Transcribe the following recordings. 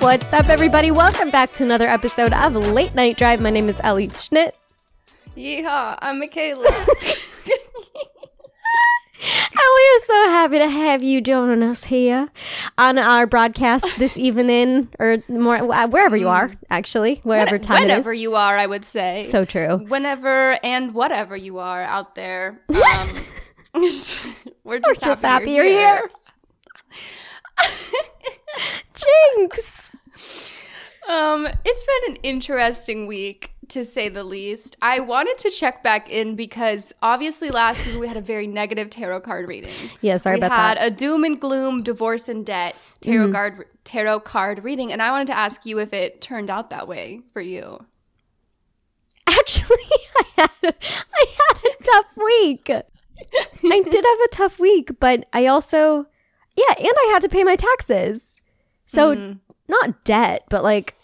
What's up, everybody? Welcome back to another episode of Late Night Drive. My name is Ellie Schnitt. Yeehaw, I'm Michaela. And we are so happy to have you joining us here on our broadcast this evening, or more uh, wherever you are, actually, wherever When- time Whenever you are, I would say. so true. Whenever and whatever you are out there. Um, we're just, just happy, happy you're you're here. Jinx. Um, it's been an interesting week to say the least. I wanted to check back in because obviously last week we had a very negative tarot card reading. Yeah, sorry we about had a doom and gloom, divorce and debt tarot card tarot card reading, and I wanted to ask you if it turned out that way for you. Actually, I had I had a tough week. I did have a tough week, but I also, yeah, and I had to pay my taxes. So Mm-hmm. not debt, but like,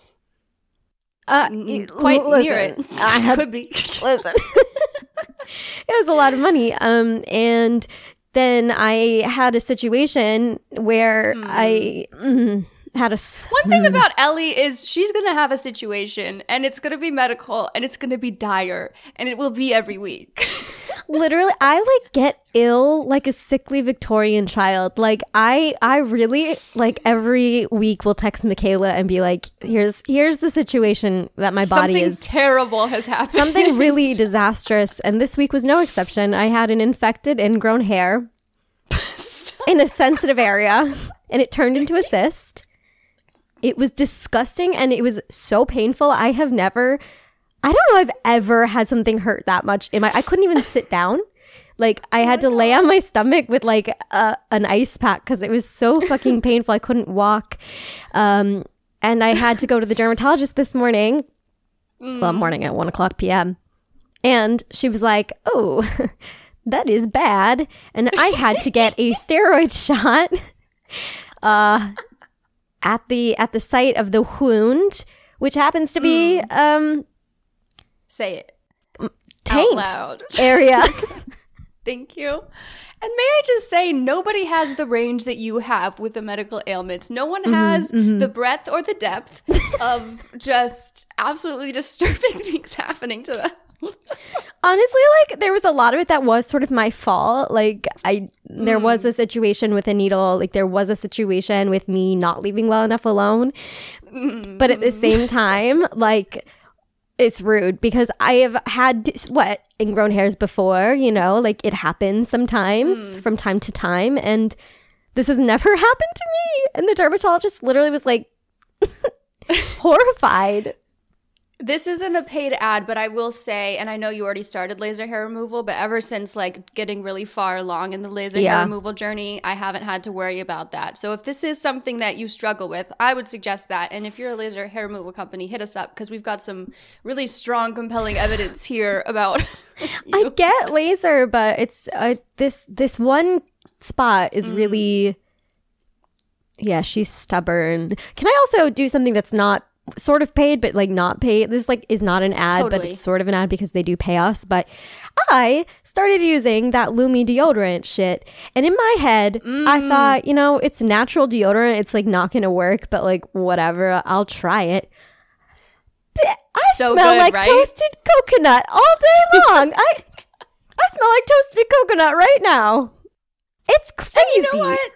uh, Quite listen, near it. I had Could be. listen. it was a lot of money. Um, and then I had a situation where I mm, had a s- One thing hmm. about Ellie is she's gonna have a situation and it's gonna be medical and it's gonna be dire and it will be every week. literally I like get ill like a sickly Victorian child. Like I I really like every week will text Michaela and be like, here's here's the situation that my body Something is terrible has happened. something really disastrous and this week was no exception i had an infected ingrown hair in a sensitive area and it turned into a cyst it was disgusting and it was so painful. I have never i don't know i've ever had something hurt that much in my i couldn't even sit down. Like i had to lay on my stomach with like a, an ice pack because it was so fucking painful. I couldn't walk. Um, and i had to go to the dermatologist this morning. Well, morning at 1 o'clock p.m. And she was like, Oh, that is bad. And I had to get a steroid shot. Uh, at the at the site of the wound, which happens to be hmm. um, Say it taint area. Thank you. And may I just say, nobody has the range that you have with the medical ailments. No one mm-hmm, has mm-hmm. the breadth or the depth of just absolutely disturbing things happening to them. Honestly, like there was a lot of it that was sort of my fault. Like I there was mm. a situation with a needle, like there was a situation with me not leaving well enough alone. But at the mm. same time, like it's rude because I have had what ingrown hairs before, you know, like it happens sometimes mm. from time to time and this has never happened to me. And the dermatologist literally was like horrified. This isn't a paid ad, but I will say, and I know you already started laser hair removal, but ever since like getting really far along in the laser Yeah. hair removal journey, I haven't had to worry about that. So if this is something that you struggle with, I would suggest that. And if you're a laser hair removal company, hit us up because we've got some really strong, compelling evidence here about. I get laser, but it's uh, this this one spot is really yeah, she's stubborn. Can I also do something that's not sort of paid but like not paid? This like is not an ad, but it's sort of an ad because they do pay us, but I started using that Lumi deodorant shit. And in my head, I mm. thought, you know, it's natural deodorant. It's like not going to work, but like whatever, I'll try it. But I So smell good, like right? toasted coconut all day long. I I smell like toasted coconut right now. It's crazy. You know what?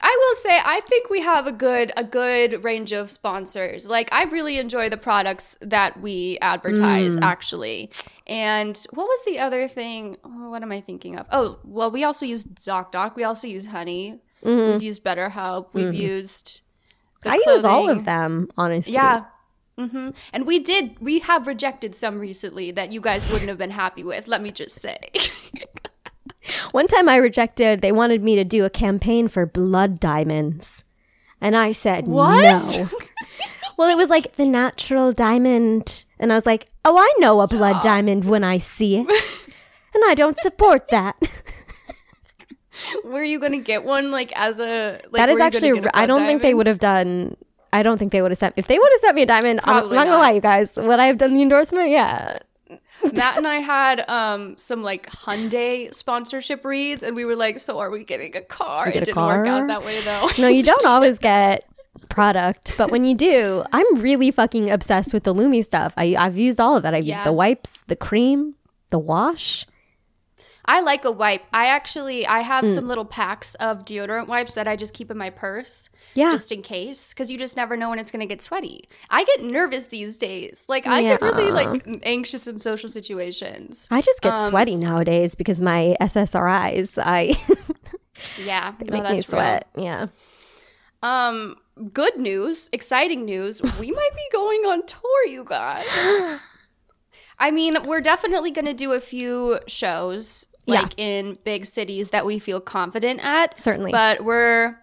I will say I think we have a good a good range of sponsors. Like I really enjoy the products that we advertise Mm. actually. And what was the other thing? Oh, what am I thinking of? Oh, well we also use ZocDoc. We also use Honey. We've used BetterHelp. We've used Mm-hmm. I use all of them, honestly. Yeah. And we did, we have rejected some recently that you guys wouldn't have been happy with, let me just say. One time I rejected, they wanted me to do a campaign for blood diamonds. And I said What? no. well, it was like the natural diamond. And I was like, oh, I know a blood diamond when I see it. and I don't support that. were you going to get one like as a. Like, that is actually, I don't think they would have done. I don't think they would have sent. If they would have sent me a diamond, I'm Probably not gonna lie, you guys. Would I have done the endorsement? Yeah. Matt and I had um some like Hyundai sponsorship reads, and we were like, "So are we getting a car?" we It a didn't work out that way though. No, you don't always get product, but when you do, I'm really fucking obsessed with the Lumi stuff. I, I've used all of it. I've used the wipes, the cream, the wash. I like a wipe. I actually I have Mm. some little packs of deodorant wipes that I just keep in my purse, Yeah. just in case, because you just never know when it's gonna get sweaty. I get nervous these days. Like I get really like anxious in social situations. I just get Um, sweaty nowadays because my SSRIs, I Yeah, no, make me that's real. sweat. Yeah. Um, good news, exciting news. we might be going on tour, you guys. I mean, we're definitely going to do a few shows Yeah. like in big cities that we feel confident at. Certainly. But we're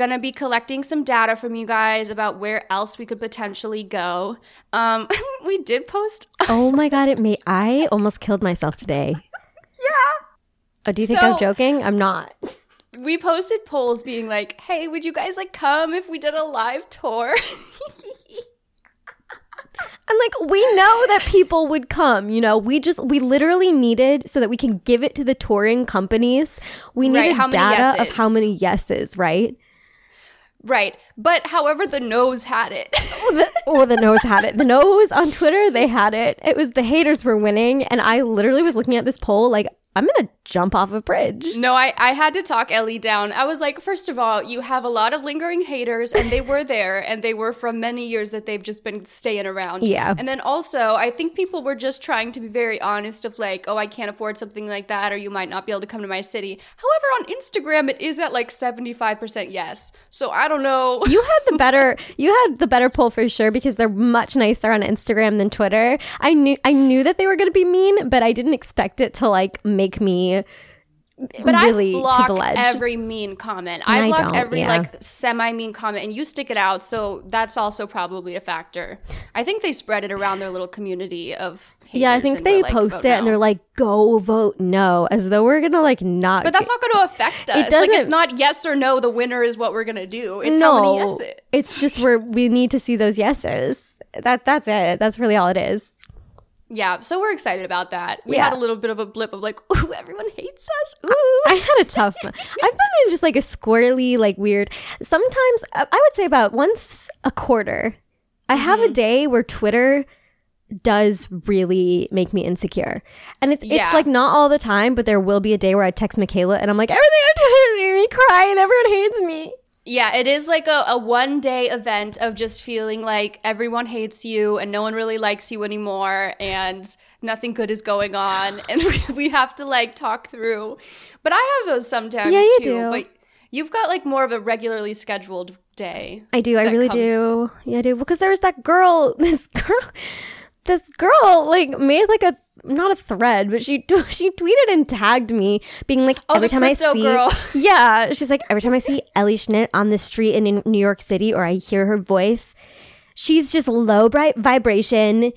going to be collecting some data from you guys about where else we could potentially go. Um, we did post Oh my god, it made I almost killed myself today. Yeah. Oh, do you think I'm joking? I'm not. we posted polls being like, "Hey, would you guys like come if we did a live tour?" And like we know that people would come, you know. We just we literally needed so that we can give it to the touring companies. We Right, needed many data of how many yeses, right? Right. But however the nose had it. the, or the nose had it. The nose on Twitter, they had it. It was the haters were winning, and I literally was looking at this poll like I'm gonna jump off a bridge. No, I, I had to talk Ellie down. I was like, first of all, you have a lot of lingering haters, and they were there, and they were from many years that they've just been staying around. Yeah. And then also, I think people were just trying to be very honest of like, oh, I can't afford something like that, or you might not be able to come to my city. However, on Instagram, it is at like 75% yes. So I don't know. You had the better you had the better poll for sure because they're much nicer on Instagram than Twitter. I knew I knew that they were gonna be mean, but I didn't expect it to like make me But really I block to the ledge. every mean comment. And I block every yeah. like semi mean comment, and you stick it out. So that's also probably a factor. I think they spread it around their little community of. yeah, I think they like, post "Vote it and they're like, "Go vote no," as though we're gonna like not. But that's not going to affect us. like it's doesn't- not yes or no. The winner is what we're to do. It's how many no. yes. It's just where we need to see those yeses. That that's it. That's really all it is. Yeah, so we're excited about that. We Yeah. had a little bit of a blip of like, ooh, everyone hates us. Ooh. I had a tough. I've been in just like a squirrely, like weird. Sometimes uh, I would say about once a quarter. I have Mm-hmm. a day where Twitter does really make me insecure, and it's Yeah. it's like not all the time, but there will be a day where I text Michaela and I'm like, everything on Twitter made me cry, and everyone hates me. Yeah, it is like a, a one day event of just feeling like everyone hates you and no one really likes you anymore and nothing good is going on and we, we have to like talk through. But I have those sometimes Yeah, you too. do. But you've got like more of a regularly scheduled day. I do. I really comes- do. Yeah, I do. Because there was that girl, this girl, this girl, like made like a not a thread, but she she tweeted and tagged me, being like, Oh, every the time I see, girl. yeah, she's like, every time I see Ellie Schnitt on the street in, in New York City or I hear her voice, she's just low bright vibration,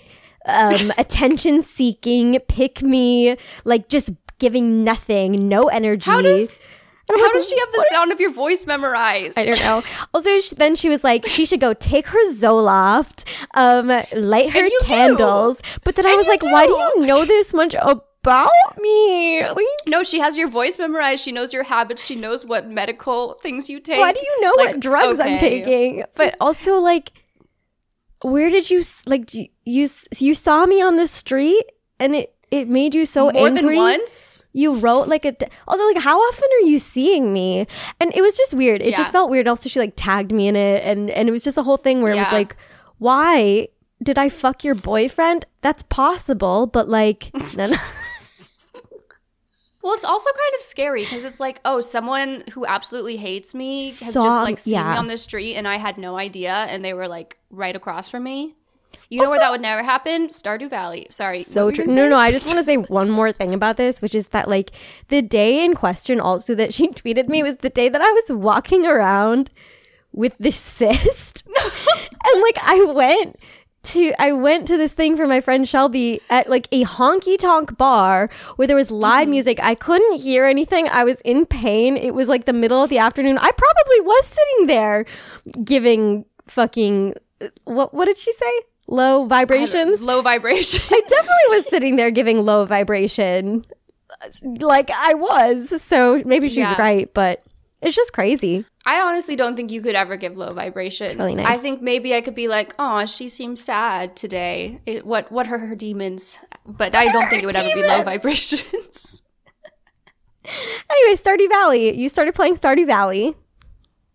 um, attention seeking, pick me, like just giving nothing, no energy. How does And how like, does she have the sound of your voice memorized? I don't know. Also, she, then she was like, she should go take her Zoloft, um, light her And you do. candles. But then I And was you like, why do do. you know this much about me? Like, No, she has your voice memorized. She knows your habits. She knows what medical things you take. why do you know Like, what drugs I'm taking? But also, like, where did you s- like you you, s- you saw me on the street and it it made you so More angry? than once? you wrote like a also like how often are you seeing me and it was just weird it just felt weird also she like tagged me in it and and it was just a whole thing where it was like why did i fuck your boyfriend that's possible but like no, no. Well, it's also kind of scary because it's like, oh, someone who absolutely hates me has Saw- just like seen yeah. me on the street and I had no idea and they were like right across from me. You know where that would never happen? Stardew Valley. Sorry. so true. No, no. I just want to say one more thing about this, which is that like the day in question also that she tweeted me was the day that I was walking around with the cyst. and like I went to I went to this thing for my friend Shelby at like a honky tonk bar where there was live mm-hmm. music. I couldn't hear anything. I was in pain. It was like the middle of the afternoon. I probably was sitting there giving fucking uh, what what did she say? Low vibrations. Low vibrations. I definitely was sitting there giving low vibration. Like I was. So maybe she's Yeah. right, but it's just crazy. I honestly don't think you could ever give low vibrations. really nice. I think maybe I could be like, "Oh, she seems sad today. It, what what are her demons?" But I don't think it would ever be low vibrations. Anyway, Stardew Valley. You started playing Stardew Valley.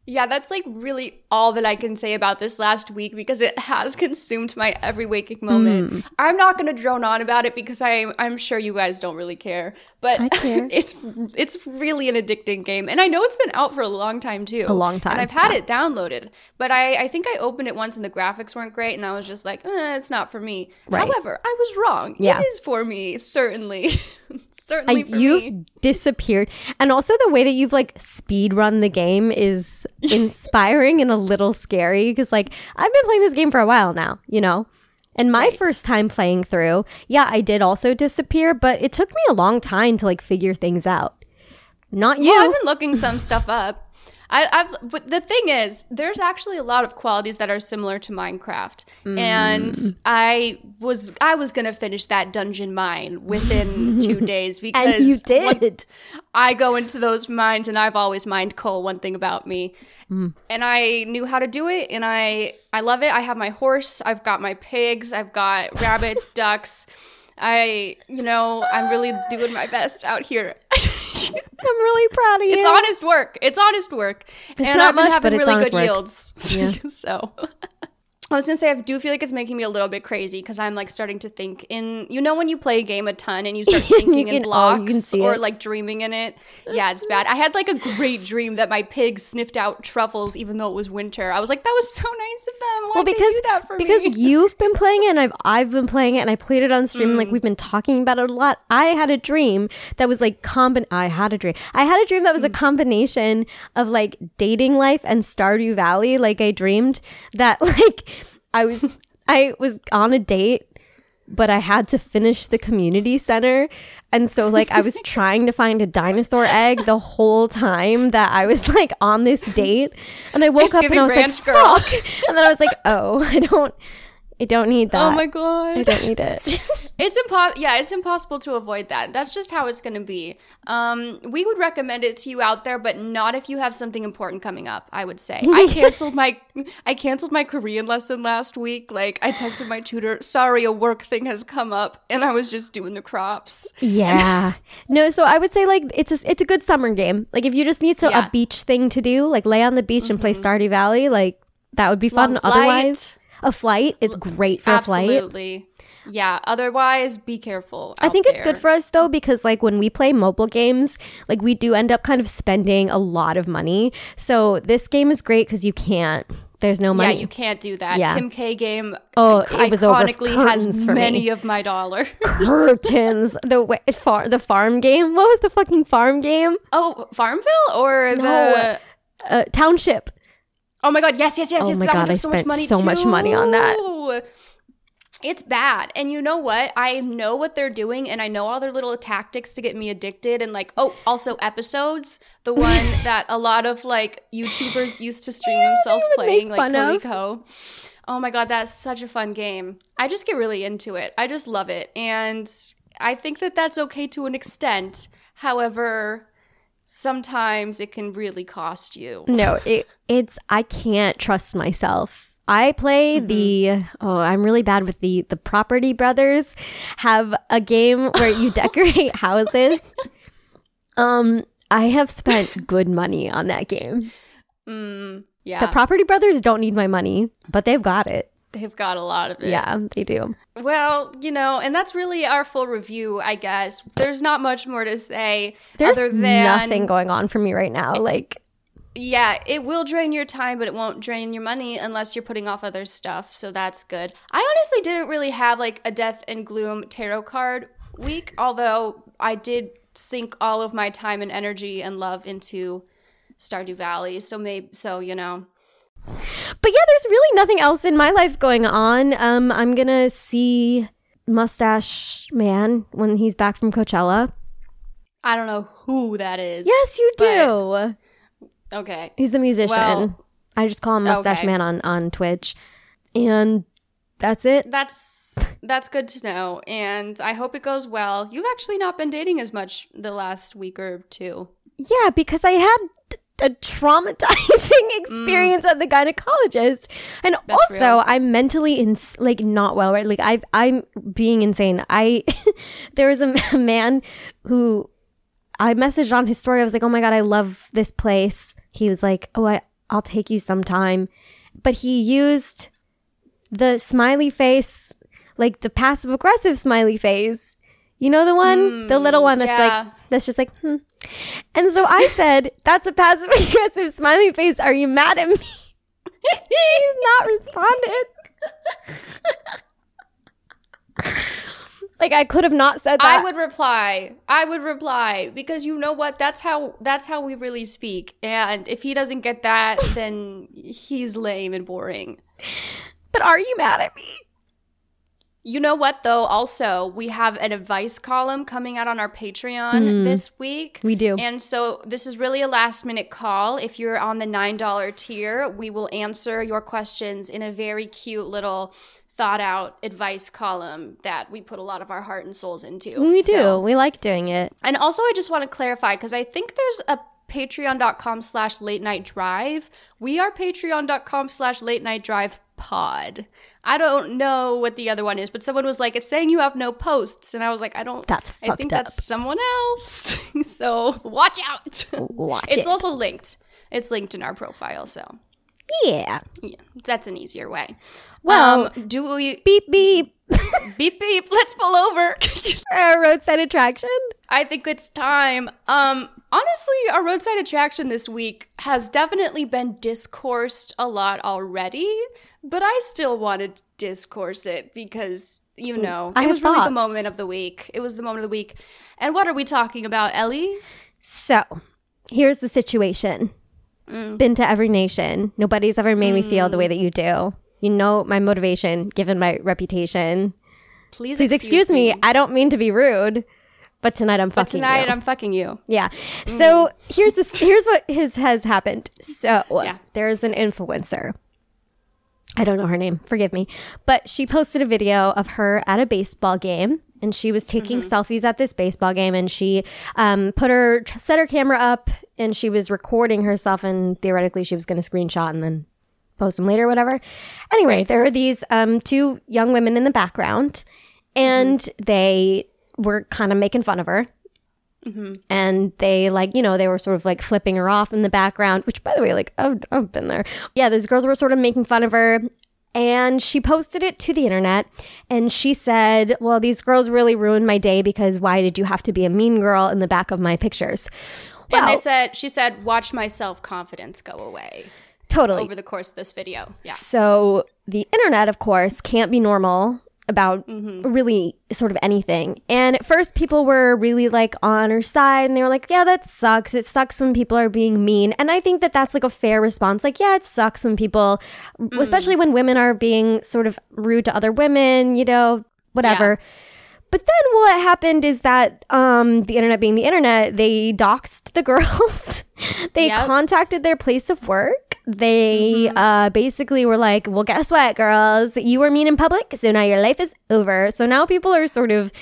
Yeah, that's like really all that I can say about this last week because it has consumed my every waking moment. Hmm. I'm not going to drone on about it because I I'm sure you guys don't really care, but care. it's it's really an addicting game, and I know it's been out for a long time too. A long time, and I've had yeah. it downloaded, but I I think I opened it once and the graphics weren't great, and I was just like, eh, it's not for me. Right. However, I was wrong. Yeah. It is for me, certainly. I, certainly for you've me. disappeared. And also the way that you've like speed run the game is inspiring and a little scary because like I've been playing this game for a while now, you know? And my Right. first time playing through, yeah, I did also disappear, but it took me a long time to like figure things out. Not you. Well, I've been looking some stuff up. I, I've, but the thing is, there's actually a lot of qualities that are similar to Minecraft, and mm. I was I was gonna finish that dungeon mine within two days because and you one- did. I go into those mines, and I've always mined coal. One thing about me, mm. and I knew how to do it, and I I love it. I have my horse, I've got my pigs, I've got rabbits, ducks. I, you know, I'm really doing my best out here. I'm really proud of you. It's honest work. It's honest work. and not I've been much, having really good work. yields. Yeah. so I was gonna say I do feel like it's making me a little bit crazy because I'm like starting to think in you know when you play a game a ton and you start thinking in can- oh, blocks or it. like dreaming in it. Yeah, it's bad. I had like a great dream that my pig sniffed out truffles even though it was winter. I was like, that was so nice of them. Why well because they do that for because me? you've been playing it and I've I've been playing it and I played it on stream Mm. like we've been talking about it a lot. I had a dream that was like combin I had a dream. I had a dream that was Mm. a combination of like dating life and Stardew Valley. Like I dreamed that like I was I was on a date but I had to finish the community center. And so like I was trying to find a dinosaur egg the whole time that I was like on this date. And I woke It's up and I was like, girl. fuck. And then I was like, oh, I don't I don't need that. Oh my god. I don't need it. It's impossible. Yeah, it's impossible to avoid that. That's just how it's going to be. Um, we would recommend it to you out there, but not if you have something important coming up. I would say. I canceled my I canceled my Korean lesson last week. Like I texted my tutor, "Sorry, a work thing has come up," and I was just doing the crops. yeah. No, so I would say like it's a, it's a good summer game. Like if you just need some, Yeah. a beach thing to do, like lay on the beach and play Stardew Valley, like that would be fun. Otherwise, a flight, it's great for a flight. Absolutely. Yeah. Otherwise, be careful. I think it's good for us though because like when we play mobile games, like we do end up kind of spending a lot of money. So this game is great because you can't. There's no money. Yeah, you can't do that. Yeah. Kim K game. Oh, it was over iconically has curtains for me. many of my dollar. curtains. the wa- far the farm game. What was the fucking farm game? oh, Farmville or No. the Uh, township. Oh my god, yes, yes, yes, Oh yes. my that God, I so much spent money so much money on that. It's bad. And you know what? I know what they're doing and I know all their little tactics to get me addicted and like oh, also episodes, the one that a lot of like YouTubers used to stream themselves playing like fun of. Oh my god, that's such a fun game. I just get really into it. I just love it. And I think that that's okay to an extent. However, sometimes it can really cost you. No, it, it's I can't trust myself. I play the oh, I'm really bad with the the Property Brothers have a game where you decorate houses. Um, I have spent good money on that game. Mm, yeah. The Property Brothers don't need my money, but they've got it. They've got a lot of it. Yeah, they do. Well, you know, and that's really our full review, I guess. There's not much more to say There's other than nothing going on for me right now. Like yeah, it will drain your time, but it won't drain your money unless you're putting off other stuff. So that's good. I honestly didn't really have like a death and gloom tarot card week, although I did sink all of my time and energy and love into Stardew Valley. So maybe, so you know, But yeah, there's really nothing else in my life going on. Um, I'm gonna see Mustache Man when he's back from Coachella. I don't know who that is. Yes, you But- do. Okay. He's the musician. Well, I just call him Mustache okay. Man on on Twitch, and that's it. That's that's good to know, and I hope it goes well. You've actually not been dating as much the last week or two. Yeah, because I had a traumatizing experience at the gynecologist, and That's also real. I'm mentally in like not well. Right, like I've I'm being insane. I there was a man who I messaged on his story. I was like, oh my god, I love this place. He was like, oh, I I'll take you sometime, but he used the smiley face, like the passive aggressive smiley face. You know the one, the little one that's yeah. like that's just like, hmm. And so I said, "That's a passive aggressive smiley face. Are you mad at me?" He's not responded. like I could have not said that. I would reply. I would reply because you know what? That's how that's how we really speak. And if he doesn't get that, then he's lame and boring. But are you mad at me? You know what though? Also, we have an advice column coming out on our Patreon mm. this week. We do. And so this is really a last minute call. If you're on the $9 tier, we will answer your questions in a very cute little thought out advice column that we put a lot of our heart and souls into. We do. So- we like doing it. and also, I just want to clarify because I think there's a patreon.com slash late night drive. We are patreon.com slash late night drive pod. I don't know what the other one is, but someone was like, it's saying you have no posts. And I was like, I don't, That's I think up. that's someone else. so watch out. Watch it's it. also linked. It's linked in our profile. So yeah. yeah, that's an easier way. Well- um, do we Beep beep. Beep beep? Let's pull over. A roadside attraction. I think it's time. Um, honestly, our roadside attraction this week has definitely been discoursed a lot already, but I still wanted to discourse it because you mm. know I it was really the moment of the week. It was the moment of the week. And what are we talking about, Ellie? So, here's the situation. Mm. Been to every nation. Nobody's ever made me feel the mm. way that you do. You know my motivation, given my reputation. Please, Please excuse, me. I don't mean to be rude, but tonight I'm But fucking tonight you. I'm fucking you. Yeah. So here's this. Here's what has has happened. So Yeah. there's an influencer. I don't know her name. Forgive me, but she posted a video of her at a baseball game, and she was taking selfies at this baseball game, and she um, put her set her camera up, and she was recording herself, and theoretically she was going to screenshot and then post them later, whatever. Anyway, there were these um, two young women in the background, and they were kind of making fun of her. And they like you know they were sort of like flipping her off in the background which by the way like I've, I've been there. Yeah those girls were sort of making fun of her and she posted it to the internet and she said well these girls really ruined my day because why did you have to be a mean girl in the back of my pictures? And they said, she said, watch my self confidence go away totally over the course of this video. Yeah. So the internet, of course, can't be normal about Mm-hmm. really sort of anything. And at first, people were really like on her side and they were like, yeah, that sucks. It sucks when people are being mean. And I think that that's like a fair response. Like, yeah, it sucks when people, Mm. especially when women are being sort of rude to other women, you know, whatever. But then what happened is that um, the internet being the internet, they doxed the girls. they Yep. contacted their place of work. They Mm-hmm. uh, basically were like, well, guess what, girls? You were mean in public, so now your life is over. So now people are sort of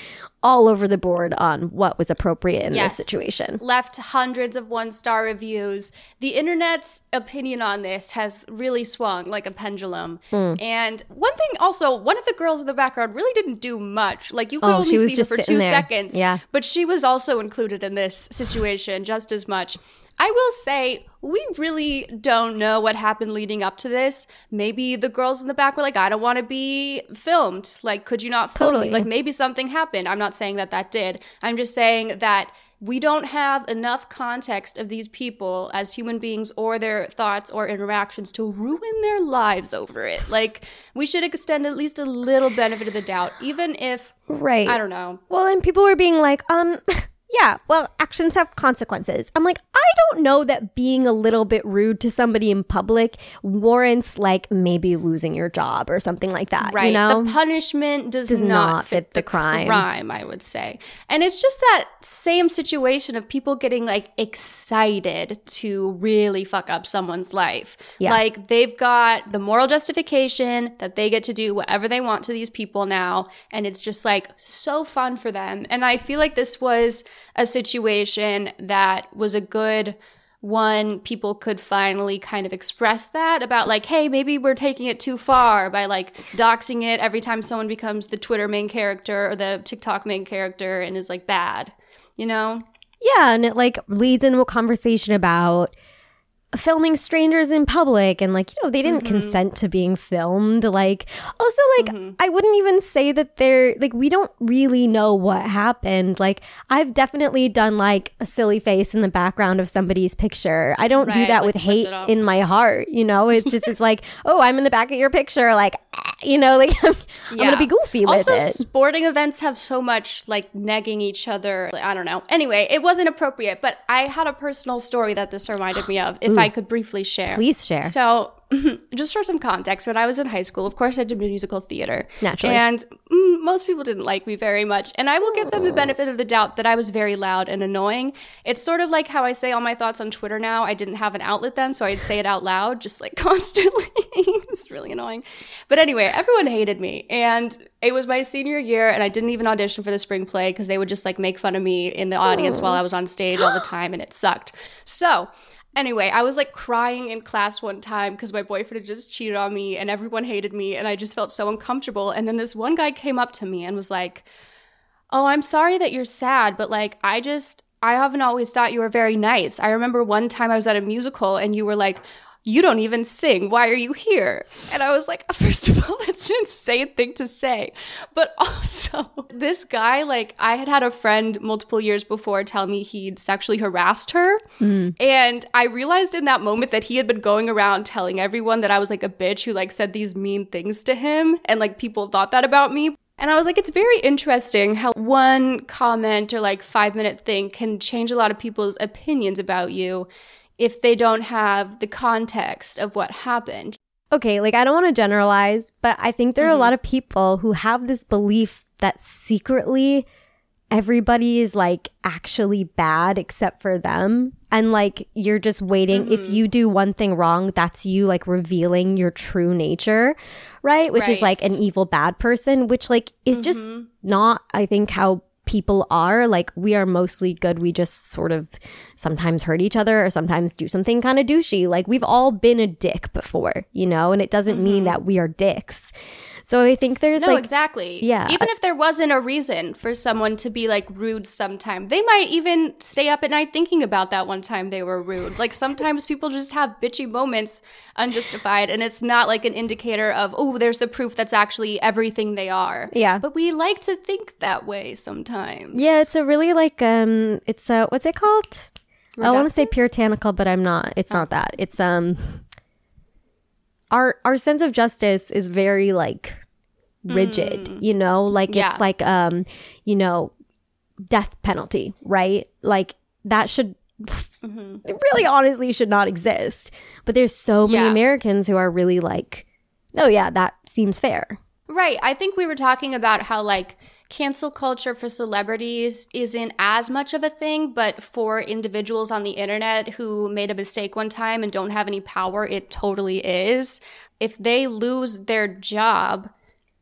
all over the board on what was appropriate in Yes. this situation. Left hundreds of one star reviews. The internet's opinion on this has really swung like a pendulum. Hmm. And one thing also, one of the girls in the background really didn't do much. Like you could Oh, only see her for two there. seconds. Yeah. But she was also included in this situation just as much. I will say, we really don't know what happened leading up to this. Maybe the girls in the back were like, I don't want to be filmed. Like, could you not film Totally. me? Like, maybe something happened. I'm not saying that that did. I'm just saying that we don't have enough context of these people as human beings or their thoughts or interactions to ruin their lives over it. Like, we should extend at least a little benefit of the doubt, even if, Right. I don't know. Well, and people were being like, um, yeah, well, actions have consequences. I'm like, I don't know that being a little bit rude to somebody in public warrants like maybe losing your job or something like that. Right. You know? The punishment does, Does not, not fit, fit the the crime. crime. I would say. And it's just that same situation of people getting like excited to really fuck up someone's life. Yeah. Like they've got the moral justification that they get to do whatever they want to these people now. And it's just like so fun for them. And I feel like this was a situation that was a good one. People could finally kind of express that about like hey maybe we're taking it too far by like doxing it every time someone becomes the twitter main character or the tiktok main character and is like bad you know? Yeah, and it like leads into a conversation about filming strangers in public and like you know they didn't mm-hmm. consent to being filmed like also like mm-hmm. i wouldn't even say that they're like we don't really know what happened. Like i've definitely done like a silly face in the background of somebody's picture. I don't do that like, with hate in my heart you know? It's just it's like oh i'm in the back of your picture like you know like i'm, I'm gonna be goofy with also, it. sporting events have so much like negging each other. I don't know. Anyway, it wasn't appropriate, but I had a personal story that this reminded me of. If I could briefly share, please share So, just for some context, when I was in high school, of course, I did musical theater. Naturally. And mm, most people didn't like me very much. And I will give them the benefit of the doubt that I was very loud and annoying. It's sort of like how I say all my thoughts on Twitter now. I didn't have an outlet then, so I'd say it out loud, just like constantly. it's really annoying. But anyway, everyone hated me. And it was my senior year, and I didn't even audition for the spring play because they would just like make fun of me in the audience while I was on stage all the time, and it sucked. So, Anyway, I was like crying in class one time because my boyfriend had just cheated on me and everyone hated me and I just felt so uncomfortable. And then this one guy came up to me and was like, Oh, I'm sorry that you're sad, but like, I just, I haven't always thought you were very nice. I remember one time I was at a musical and you were like, you don't even sing. Why are you here? And I was like, first of all, that's an insane thing to say. But also, this guy, like, I had had a friend multiple years before tell me he'd sexually harassed her. Mm. And I realized in that moment that he had been going around telling everyone that I was like a bitch who like said these mean things to him. And like people thought that about me. And I was like, it's very interesting how one comment or like five minute thing can change a lot of people's opinions about you if they don't have the context of what happened. okay, like I don't want to generalize, but I think there are a mm-hmm. lot of people who have this belief that secretly everybody is like actually bad except for them. And like you're just waiting. If mm-hmm. you do one thing wrong, that's you like revealing your true nature, right? Which is like an evil bad person, which like is just mm-hmm. not, I think, how people are like we are mostly good. We just sort of sometimes hurt each other or sometimes do something kind of douchey. Like we've all been a dick before you know? And it doesn't mean mm-hmm. that we are dicks so i think there's No, like exactly. yeah. Even if there wasn't a reason for someone to be like rude sometime, they might even stay up at night thinking about that one time they were rude. Like sometimes people just have bitchy moments unjustified, and it's not like an indicator of, oh, there's the proof that's actually everything they are. Yeah. But we like to think that way sometimes. yeah it's a really like um it's a what's it called i want to say puritanical but i'm not it's not that it's um our our sense of justice is very like rigid you know like Yeah. it's like um you know death penalty right like that should it really honestly should not exist but there's so many Yeah. americans who are really like oh yeah that seems fair Right. I think we were talking about how like cancel culture for celebrities isn't as much of a thing, but for individuals on the internet who made a mistake one time and don't have any power, it totally is. If they lose their job,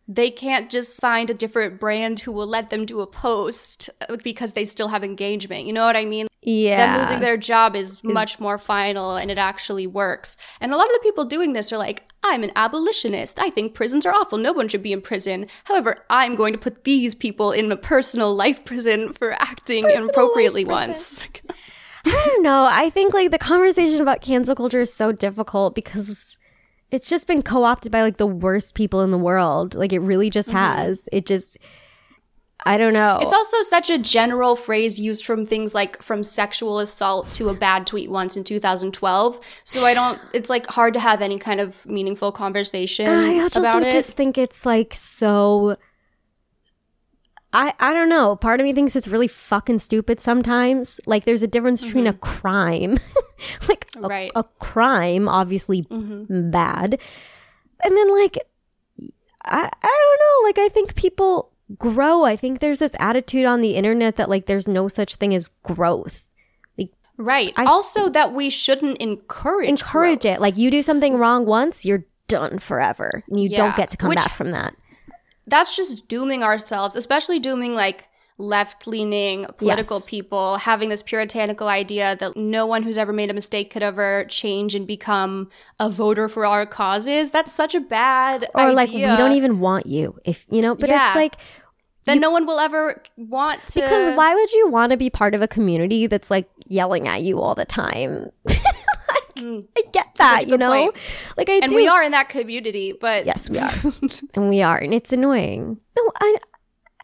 they can't just find a different brand who will let them do a post because they still have engagement. You know what I mean? yeah them losing their job is much more final and it actually works. And a lot of the people doing this are like, I'm an abolitionist. I think prisons are awful. No one should be in prison. However, I'm going to put these people in a personal life prison for acting inappropriately once. I don't know. I think like the conversation about cancel culture is so difficult because it's just been co opted by like the worst people in the world. Like it really just mm-hmm. has. It just, I don't know. It's also such a general phrase used from things like from sexual assault to a bad tweet once in 2012. So I don't. It's like hard to have any kind of meaningful conversation I also about it. just think it's like so. I I don't know. Part of me thinks it's really fucking stupid sometimes. Like there's a difference between a crime, like a, Mm-hmm. Right. a crime, obviously Mm-hmm. bad, and then like I I don't know. Like I think people grow. I think there's this attitude on the internet that like there's no such thing as growth. Like right. I- also, that we shouldn't encourage Encourage growth. it. Like you do something wrong once, you're done forever. And you don't get to come Which- back from that. that's just dooming ourselves, especially dooming like left leaning political Yes. people, having this puritanical idea that no one who's ever made a mistake could ever change and become a voter for our causes. That's such a bad Or like we don't even want you if you know but Yeah. it's like That no one will ever want to. because why would you want to be part of a community that's like yelling at you all the time like, mm. i get that you know point. like i and do we are in that community, but yes we are and we are and it's annoying no i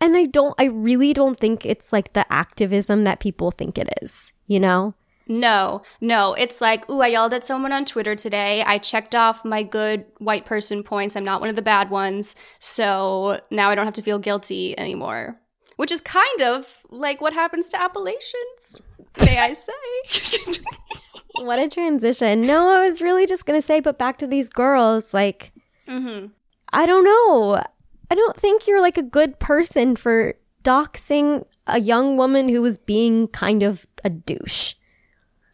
and i don't i really don't think it's like the activism that people think it is you know No, no. It's like, ooh, I yelled at someone on Twitter today. I checked off my good white person points. I'm not one of the bad ones. So now I don't have to feel guilty anymore. Which is kind of like what happens to Appalachians, may I say. what a transition no i was really just gonna say but back to these girls like hmm I don't know. I don't think you're like a good person for doxing a young woman who was being kind of a douche.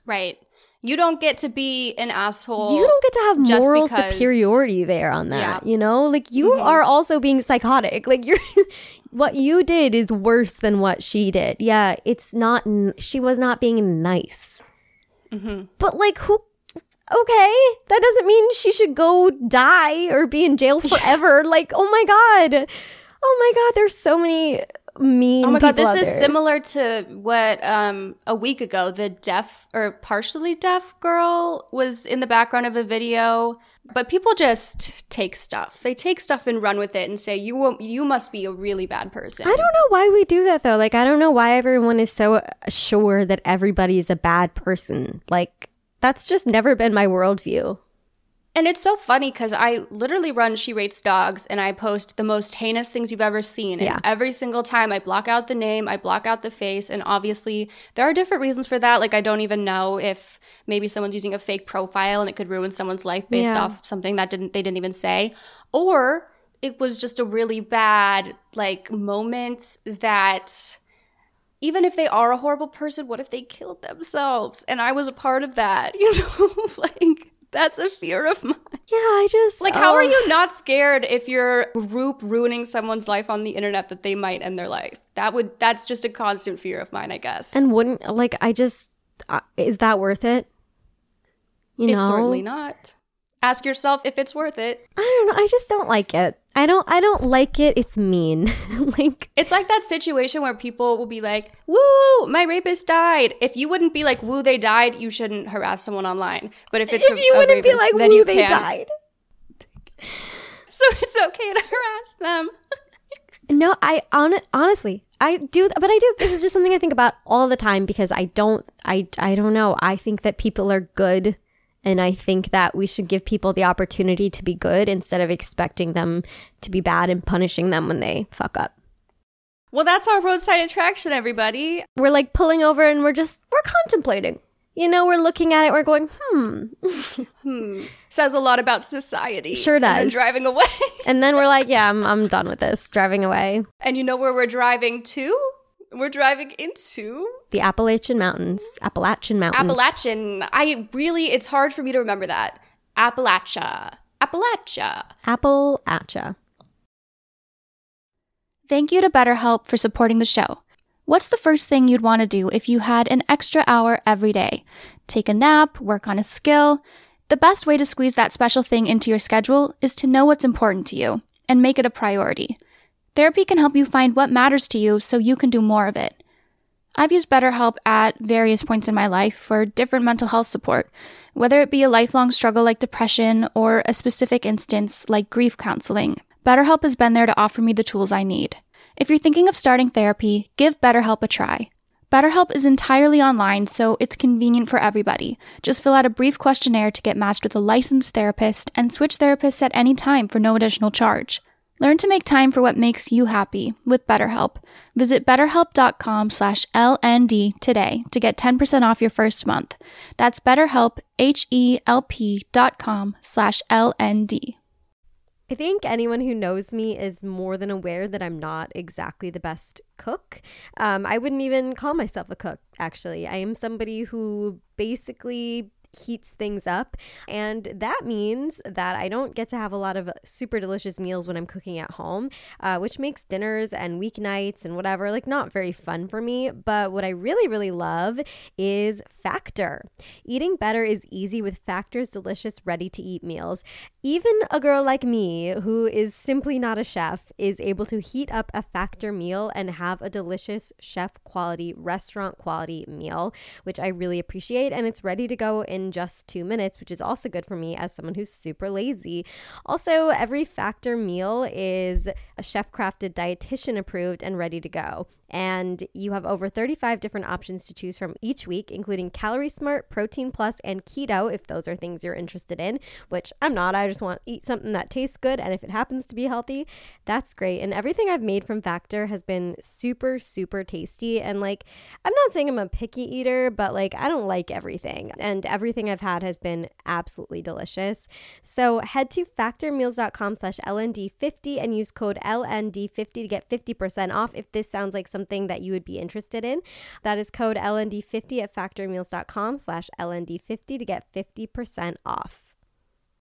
Right. You don't get to be an asshole. you don't get to have moral because- superiority there on that, Yeah. Mm-hmm. you know? Like you are also being psychotic. Like you're what you did is worse than what she did. Yeah, it's not she was not being nice. Mm-hmm. But like who okay, that doesn't mean she should go die or be in jail forever. like, oh my god. Oh my god, there's so many mean Oh my god, this is there. similar to what um a week ago the deaf or partially deaf girl was in the background of a video. But people just take stuff. They take stuff and run with it and say you will, you must be a really bad person. I don't know why we do that though. Like, I don't know why everyone is so sure that everybody is a bad person. Like, that's just never been my worldview. And it's so funny because I literally run She Rates Dogs and I post the most heinous things you've ever seen. And Yeah. every single time I block out the name, I block out the face. And obviously, there are different reasons for that. Like, I don't even know if maybe someone's using a fake profile and it could ruin someone's life based Yeah. off something that didn't they didn't even say. Or it was just a really bad like moment that even if they are a horrible person, what if they killed themselves? And I was a part of that, you know? like that's a fear of mine. Yeah, I just Like, how oh. are you not scared if you're group ruining someone's life on the internet that they might end their life? That would that's just a constant fear of mine, I guess. And wouldn't like I just uh, is that worth it? You it's know, certainly not. Ask yourself if it's worth it. I don't know. I just don't like it. I don't. I don't like it. It's mean. like It's like that situation where people will be like, "Woo, my rapist died." If you wouldn't be like, "Woo, they died," you shouldn't harass someone online. But if it's if a, you wouldn't be rapist, like, then "Woo, you they can. died." So it's okay to harass them. No, I on honestly, I do, but I do. This is just something I think about all the time because I don't, I, I don't know. I think that people are good, and I think that we should give people the opportunity to be good instead of expecting them to be bad and punishing them when they fuck up. Well, that's our roadside attraction, everybody. We're like pulling over and we're just we're contemplating. You know, we're looking at it. We're going, hmm, Hmm. Says a lot about society. Sure does. And driving away. and then we're like, yeah, I'm, I'm done with this. Driving away. and you know where we're driving to? We're driving into The Appalachian Mountains. Appalachian Mountains. Appalachian. I really, it's hard for me to remember that. Appalachia. Appalachia. Appalachia. Thank you to BetterHelp for supporting the show. What's the first thing you'd want to do if you had an extra hour every day? Take a nap, work on a skill. The best way to squeeze that special thing into your schedule is to know what's important to you and make it a priority. Therapy can help you find what matters to you so you can do more of it. I've used BetterHelp at various points in my life for different mental health support, whether it be a lifelong struggle like depression or a specific instance like grief counseling. BetterHelp has been there to offer me the tools I need. If you're thinking of starting therapy, give BetterHelp a try. BetterHelp is entirely online, so it's convenient for everybody. Just fill out a brief questionnaire to get matched with a licensed therapist and switch therapists at any time for no additional charge. Learn to make time for what makes you happy with BetterHelp. Visit betterhelp.com slash LND today to get 10% off your first month. That's betterhelp, H-E-L-P dot com slash LND. I think anyone who knows me is more than aware that I'm not exactly the best cook. Um, I wouldn't even call myself a cook, actually. I am somebody who basically heats things up. And that means that I don't get to have a lot of super delicious meals when I'm cooking at home, uh, which makes dinners and weeknights and whatever like not very fun for me. But what I really, really love is Factor. Eating better is easy with Factor's delicious, ready to eat meals. Even a girl like me, who is simply not a chef, is able to heat up a Factor meal and have a delicious chef quality, restaurant quality meal, which I really appreciate. And it's ready to go in in just two minutes, which is also good for me as someone who's super lazy. Also, every factor meal is a chef crafted, dietitian approved, and ready to go. And you have over 35 different options to choose from each week, including Calorie Smart, Protein Plus, and Keto, if those are things you're interested in, which I'm not. I just want to eat something that tastes good. And if it happens to be healthy, that's great. And everything I've made from Factor has been super, super tasty. And like, I'm not saying I'm a picky eater, but like, I don't like everything. And everything I've had has been absolutely delicious. So head to factormeals.com slash LND50 and use code LND50 to get 50% off if this sounds like something that you would be interested in. That is code LND50 at factormeals.com slash LND50 to get 50% off.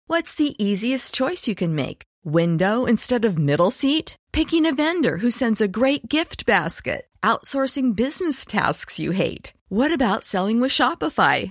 What's the easiest choice you can make? Window instead of middle seat? Picking a vendor who sends a great gift basket? Outsourcing business tasks you hate? What about selling with Shopify?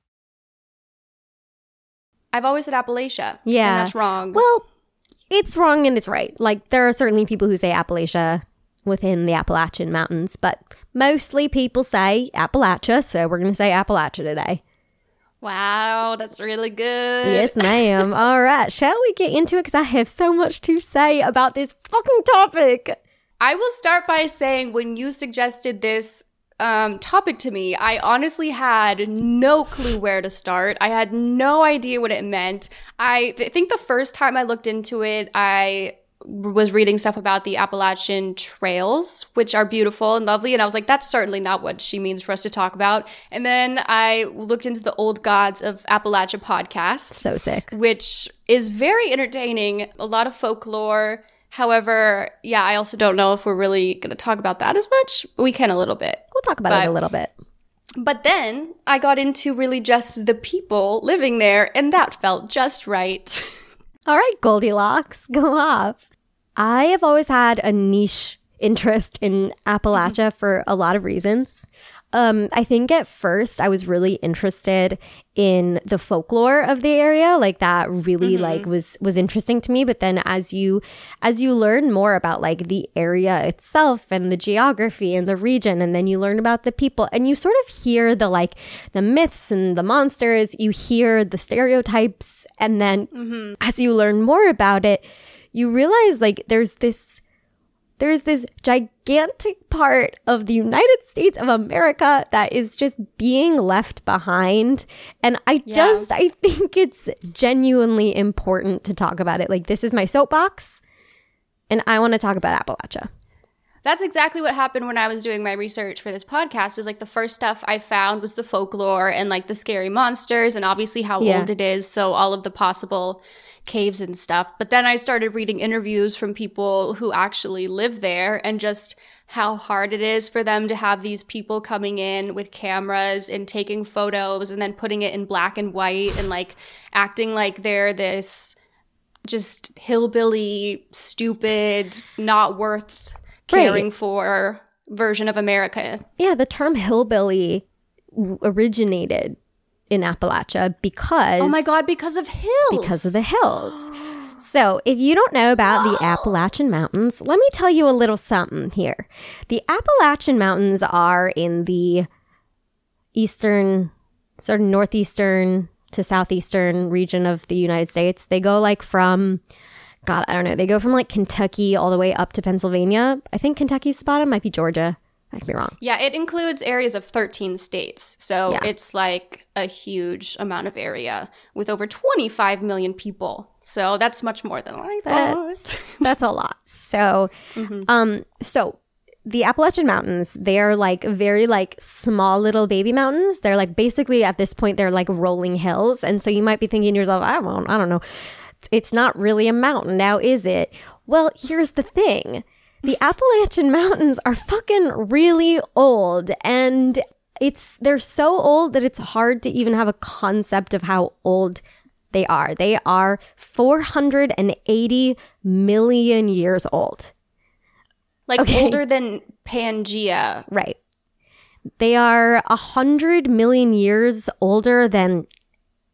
I've always said Appalachia. Yeah. And that's wrong. Well, it's wrong and it's right. Like, there are certainly people who say Appalachia within the Appalachian Mountains, but mostly people say Appalachia, so we're going to say Appalachia today. wow, that's really good. Yes, ma'am. All right, shall we get into it? Because I have so much to say about this fucking topic. I will start by saying when you suggested this um, topic to me, I honestly had no clue where to start. I had no idea what it meant. I th- think the first time I looked into it, I was reading stuff about the Appalachian trails, which are beautiful and lovely. And I was like, that's certainly not what she means for us to talk about. And then I looked into the Old Gods of Appalachia podcast, So sick. which is very entertaining, a lot of folklore. However, yeah, I also don't know if we're really going to talk about that as much. We can a little bit. We'll talk about it a little bit. But then I got into really just the people living there, and that felt just right. All right, Goldilocks, go off. I have always had a niche interest in Appalachia mm-hmm. for a lot of reasons. Um, I think at first I was really interested in the folklore of the area, like that really like was was interesting to me. But then as you as you learn more about like the area itself and the geography and the region, and then you learn about the people, and you sort of hear the like the myths and the monsters, you hear the stereotypes, and then as you learn more about it, you realize like there's this there's this gigantic part of the United States of America that is just being left behind. And I Yeah. just, I think it's genuinely important to talk about it. Like, this is my soapbox, and I want to talk about Appalachia. That's exactly what happened when I was doing my research for this podcast. Is like the first stuff I found was the folklore and like the scary monsters and obviously how Yeah. old it is, so all of the possible caves and stuff. But then I started reading interviews from people who actually live there and just how hard it is for them to have these people coming in with cameras and taking photos and then putting it in black and white and like acting like they're this just hillbilly, stupid, not worth caring Right. for version of America. Yeah, the term hillbilly originated in Appalachia because Oh my god, because of hills. because of the hills. So, if you don't know about the Appalachian Mountains, let me tell you a little something here. The Appalachian Mountains are in the eastern, sort of northeastern to southeastern region of the United States. They go like from, God, I don't know, they go from like Kentucky all the way up to Pennsylvania. I think Kentucky's the bottom, might be Georgia. I could be wrong. Yeah, it includes areas of 13 states. So Yeah. it's like a huge amount of area with over 25 million people. So that's much more than I thought. That's that's a lot. So, um, so the Appalachian Mountains, they are like very like small little baby mountains. They're like basically at this point they're like rolling hills, and so you might be thinking to yourself, I don't, I don't know, it's not really a mountain now, is it? Well, here's the thing: the Appalachian Mountains are fucking really old, and it's they're so old that it's hard to even have a concept of how old they are. They are 480 million years old. Like Okay. older than Pangea. Right. They are 100 million years older than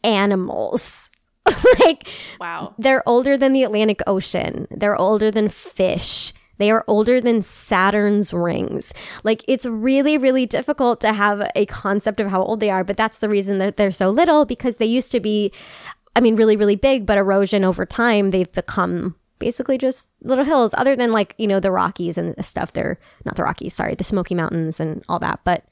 animals. like, Wow. they're older than the Atlantic Ocean. They're older than fish. They are older than Saturn's rings. Like, it's really, really difficult to have a concept of how old they are, but that's the reason that they're so little because they used to be, I mean, really, really big, but erosion over time, they've become basically just little hills, other than like, you know, the Rockies and stuff. They're not the Rockies, sorry, the Smoky Mountains and all that. But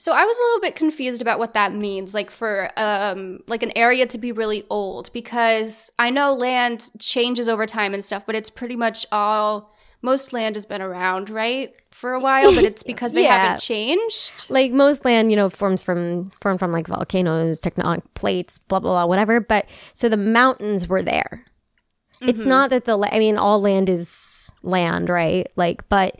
So I was a little bit confused about what that means, like for um like an area to be really old, because I know land changes over time and stuff, but it's pretty much all most land has been around, right, for a while, but it's because they Yeah. haven't changed. like most land, you know, forms from formed from like volcanoes, tectonic plates, blah blah blah, whatever. But so the mountains were there. It's not that the la- I mean, all land is land, right? Like, but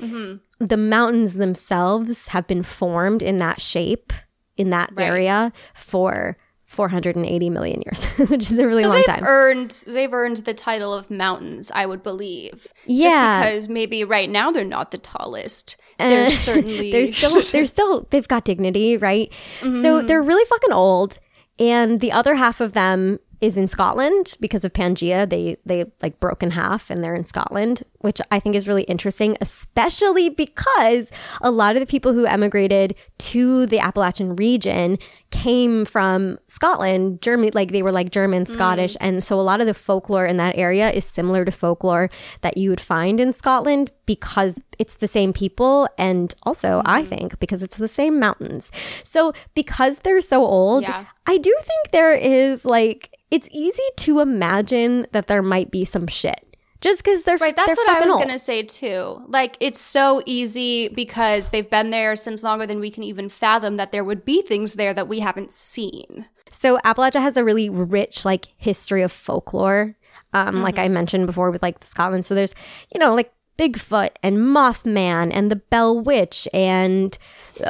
the mountains themselves have been formed in that shape in that Right. area for 480 million years, which is a really so long they've time. earned they've earned the title of mountains, I would believe. Yeah. Just because maybe right now they're not the tallest. They're Uh, certainly they're still they're still they've got dignity, right? Mm-hmm. So they're really fucking old, and the other half of them is in Scotland because of Pangea. They they like broke in half, and they're in Scotland, which I think is really interesting, especially because a lot of the people who emigrated to the Appalachian region came from Scotland, Germany, like they were like German, mm. Scottish, and so a lot of the folklore in that area is similar to folklore that you would find in Scotland because it's the same people and also I think because it's the same mountains. So because they're so old, Yeah. I do think there is like it's easy to imagine that there might be some shit. Just because they're Right, that's they're what I was old. gonna say too. Like, it's so easy because they've been there since longer than we can even fathom that there would be things there that we haven't seen. So Appalachia has a really rich like history of folklore. Um, like I mentioned before with like Scotland. So there's, you know, like Bigfoot and Mothman and the Bell Witch and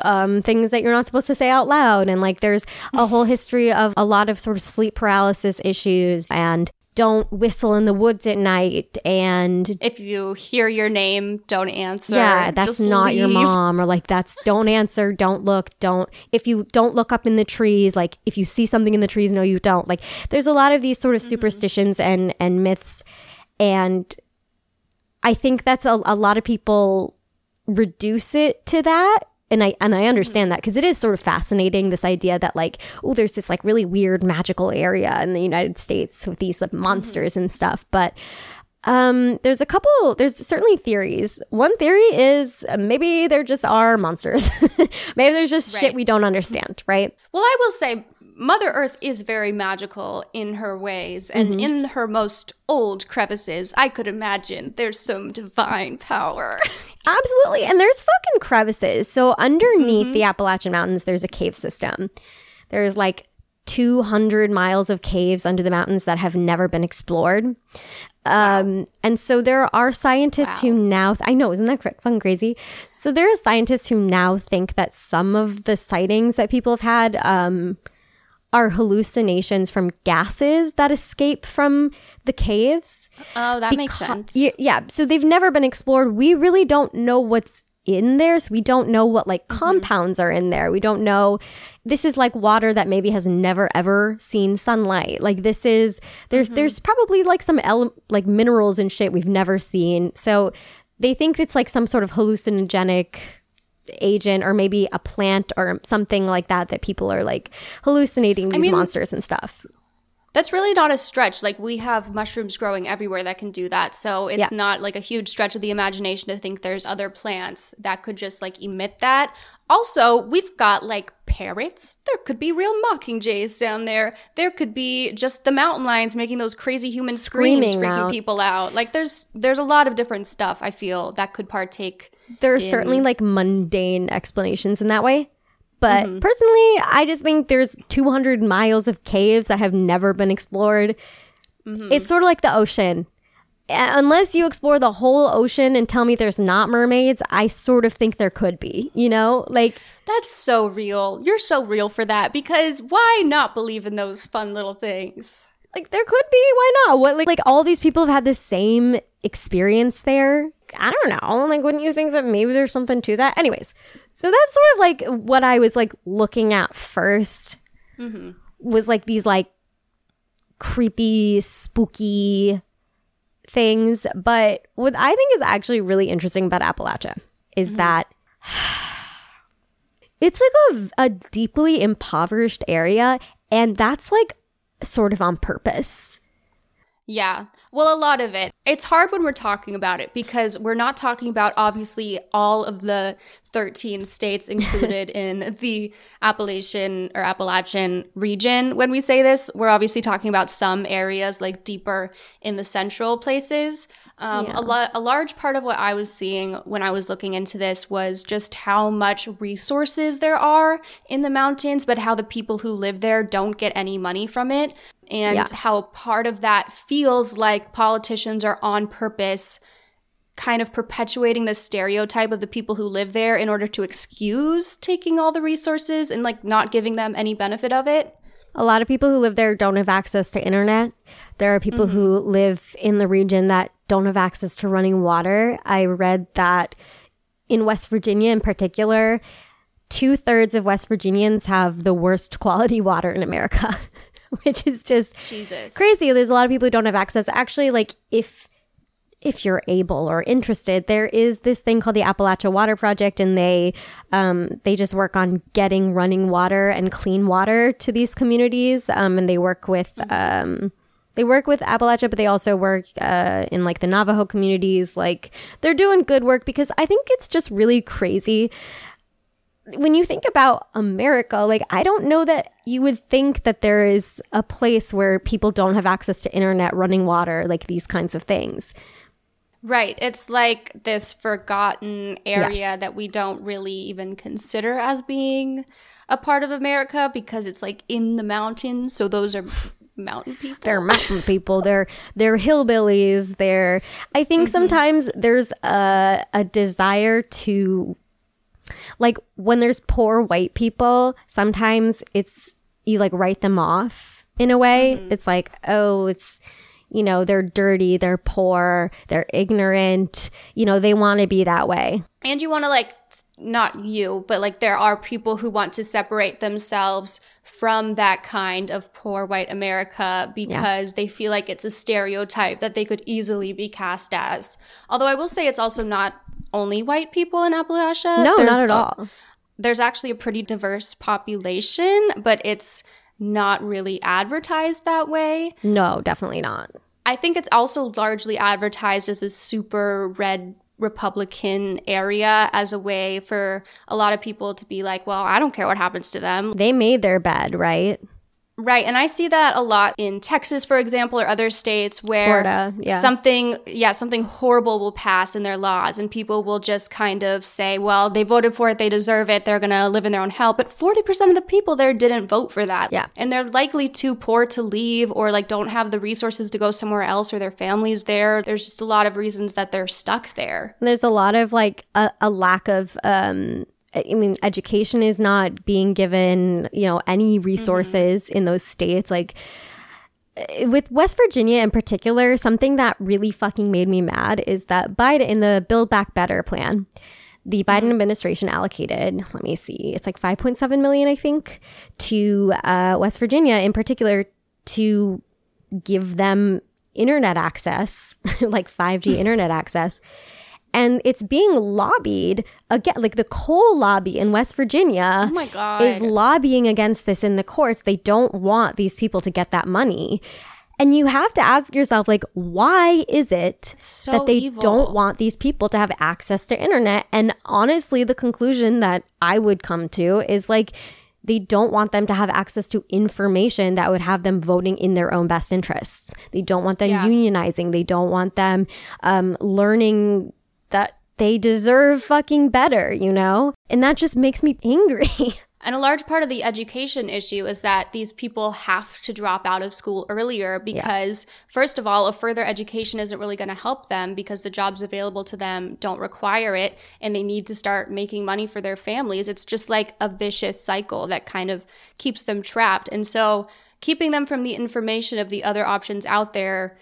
um, things that you're not supposed to say out loud. And like there's a whole history of a lot of sort of sleep paralysis issues and don't whistle in the woods at night and If you hear your name, don't answer. yeah, that's Just not your mom, or like that's don't answer, don't look, don't if you don't look up in the trees, like if you see something in the trees, no, you don't. Like there's a lot of these sort of superstitions and and myths, and I think that's a, a lot of people reduce it to that. And I and I understand that because it is sort of fascinating this idea that like oh there's this like really weird magical area in the United States with these like, monsters and stuff, but um, there's a couple, there's certainly theories. One theory is uh, maybe there just are monsters. maybe there's just shit we don't understand, right? Well, I will say Mother Earth is very magical in her ways, and Mm-hmm. in her most old crevices, I could imagine there's some divine power. Absolutely. And there's fucking crevices. So underneath the Appalachian Mountains, there's a cave system. There's like 200 miles of caves under the mountains that have never been explored. Um, and so there are scientists who now, I know, isn't that fucking crazy? So there are scientists who now think that some of the sightings that people have had, um, are hallucinations from gases that escape from the caves. Oh, that makes sense. Yeah, yeah. So they've never been explored. We really don't know what's in there. So we don't know what like Mm-hmm. compounds are in there. We don't know. This is like water that maybe has never ever seen sunlight. Like this is there's Mm-hmm. there's probably like some ele- like minerals and shit we've never seen. So they think it's like some sort of hallucinogenic agent or maybe a plant or something like that that people are like hallucinating these mean- monsters and stuff. That's really not a stretch. Like we have mushrooms growing everywhere that can do that. So it's Yeah. not like a huge stretch of the imagination to think there's other plants that could just like emit that. Also, we've got like parrots. There could be real mockingjays down there. There could be just the mountain lions making those crazy human screams, freaking out. people out. Like there's there's a lot of different stuff I feel that could partake. There are certainly like mundane explanations in that way. But mm-hmm. personally, I just think there's 200 miles of caves that have never been explored. Mm-hmm. It's sort of like the ocean. Unless you explore the whole ocean and tell me there's not mermaids, I sort of think there could be, you know? Like, That's so real. You're so real for that because why not believe in those fun little things? like there could be, why not? What like, like all these people have had the same experience there. I don't know. Like, wouldn't you think that maybe there's something to that? Anyways, so that's sort of like what I was like looking at 1st mm-hmm. was like these like creepy, spooky things. But what I think is actually really interesting about Appalachia is mm-hmm. that it's like a, a deeply impoverished area, and that's like sort of on purpose. Yeah. Well, a lot of it. It's hard when we're talking about it because we're not talking about obviously all of the 13 states included in the Appalachian or Appalachian region. When we say this, we're obviously talking about some areas like deeper in the central places. Um, a, lo- a large part of what I was seeing when I was looking into this was just how much resources there are in the mountains, but how the people who live there don't get any money from it. And Yeah. how part of that feels like politicians are on purpose kind of perpetuating the stereotype of the people who live there in order to excuse taking all the resources and like not giving them any benefit of it. A lot of people who live there don't have access to internet. There are people who live in the region that don't have access to running water. I read that in West Virginia, in particular, two thirds of West Virginians have the worst quality water in America, which is just Jesus. crazy. There's a lot of people who don't have access. Actually, like if if you're able or interested, there is this thing called the Appalachia Water Project, and they um, they just work on getting running water and clean water to these communities. Um, and they work with um, they work with Appalachia, but they also work uh, in like the Navajo communities. Like they're doing good work because I think it's just really crazy when you think about America, like I don't know that you would think that there is a place where people don't have access to internet, running water, like these kinds of things. Right. It's like this forgotten area Yes. that we don't really even consider as being a part of America because it's like in the mountains. So those are mountain people. They're mountain people. They're they're hillbillies. They're. I think mm-hmm. sometimes there's a a desire to, like when there's poor white people. Sometimes it's you like write them off in a way. Mm-hmm. It's like oh, it's you know they're dirty, they're poor, they're ignorant. You know they want to be that way. And you want to like not you, but like there are people who want to separate themselves from that kind of poor white America because they feel like it's a stereotype that they could easily be cast as. Although I will say it's also not only white people in Appalachia. No, There's not at a- all. There's actually a pretty diverse population, but it's not really advertised that way. No, definitely not. I think it's also largely advertised as a super red Republican area as a way for a lot of people to be like, well, I don't care what happens to them. They made their bed, right? Right. And I see that a lot in Texas, for example, or other states where Florida, yeah. something, yeah, something horrible will pass in their laws and people will just kind of say, well, they voted for it, they deserve it, they're going to live in their own hell. But 40% of the people there didn't vote for that. Yeah. And they're likely too poor to leave or like don't have the resources to go somewhere else or their family's there. There's just a lot of reasons that they're stuck there. There's a lot of like a, a lack of um I mean, education is not being given, you know, any resources in those states. Like eh, with West Virginia in particular, something that really fucking made me mad is that Biden in the Build Back Better plan, the Biden administration allocated, let me see, it's like 5.7 million, I think, to uh, West Virginia in particular to give them internet access, like 5G internet access. And it's being lobbied again, like the coal lobby in West Virginia Oh my God. is lobbying against this in the courts. They don't want these people to get that money. And you have to ask yourself, like, why is it So that they evil. don't want these people to have access to internet? And honestly, the conclusion that I would come to is like, they don't want them to have access to information that would have them voting in their own best interests. They don't want them Yeah. unionizing. They don't want them um, learning that they deserve fucking better, you know? And that just makes me angry. And a large part of the education issue is that these people have to drop out of school earlier because, first of all, a further education isn't really going to help them because the jobs available to them don't require it and they need to start making money for their families. It's just like a vicious cycle that kind of keeps them trapped. And so, keeping them from the information of the other options out there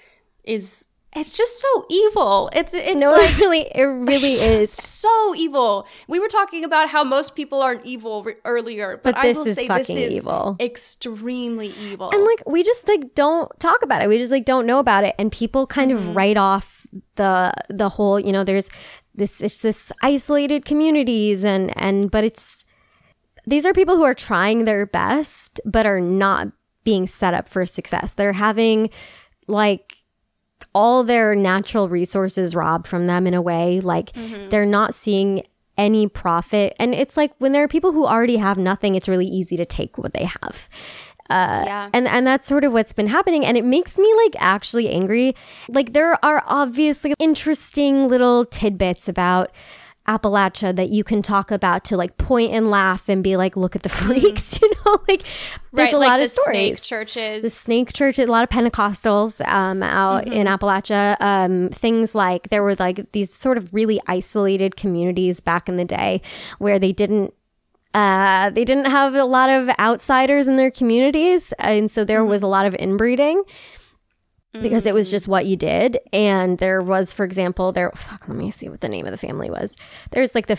is. It's just so evil. It's it's no, like it really, it really is. so evil. We were talking about how most people aren't evil re- earlier, but, But this I will is say this fucking is evil. extremely evil. And like we just like don't talk about it. We just like don't know about it, and people kind Mm-hmm. of write off the the whole. You know, there's this it's this isolated communities, and and but it's these are people who are trying their best, but are not being set up for success. They're having like all their natural resources robbed from them in a way. Like they're not seeing any profit. And it's like when there are people who already have nothing, it's really easy to take what they have. Uh, Yeah. And and that's sort of what's been happening. And it makes me like actually angry. Like there are obviously interesting little tidbits about Appalachia that you can talk about to like point and laugh and be like, look at the freaks, you know? Like there's right, a like lot the of stories. snake churches. the snake church a lot of pentecostals um, out in appalachia um, things like there were like these sort of really isolated communities back in the day where they didn't uh, they didn't have a lot of outsiders in their communities and so there was a lot of inbreeding because it was just what you did. And there was for example there fuck let me see what the name of the family was. There's like the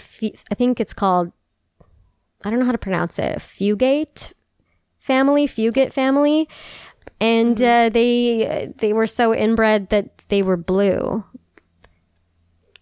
i think it's called i don't know how to pronounce it fugate family fugate family. And uh, they they were so inbred that they were blue.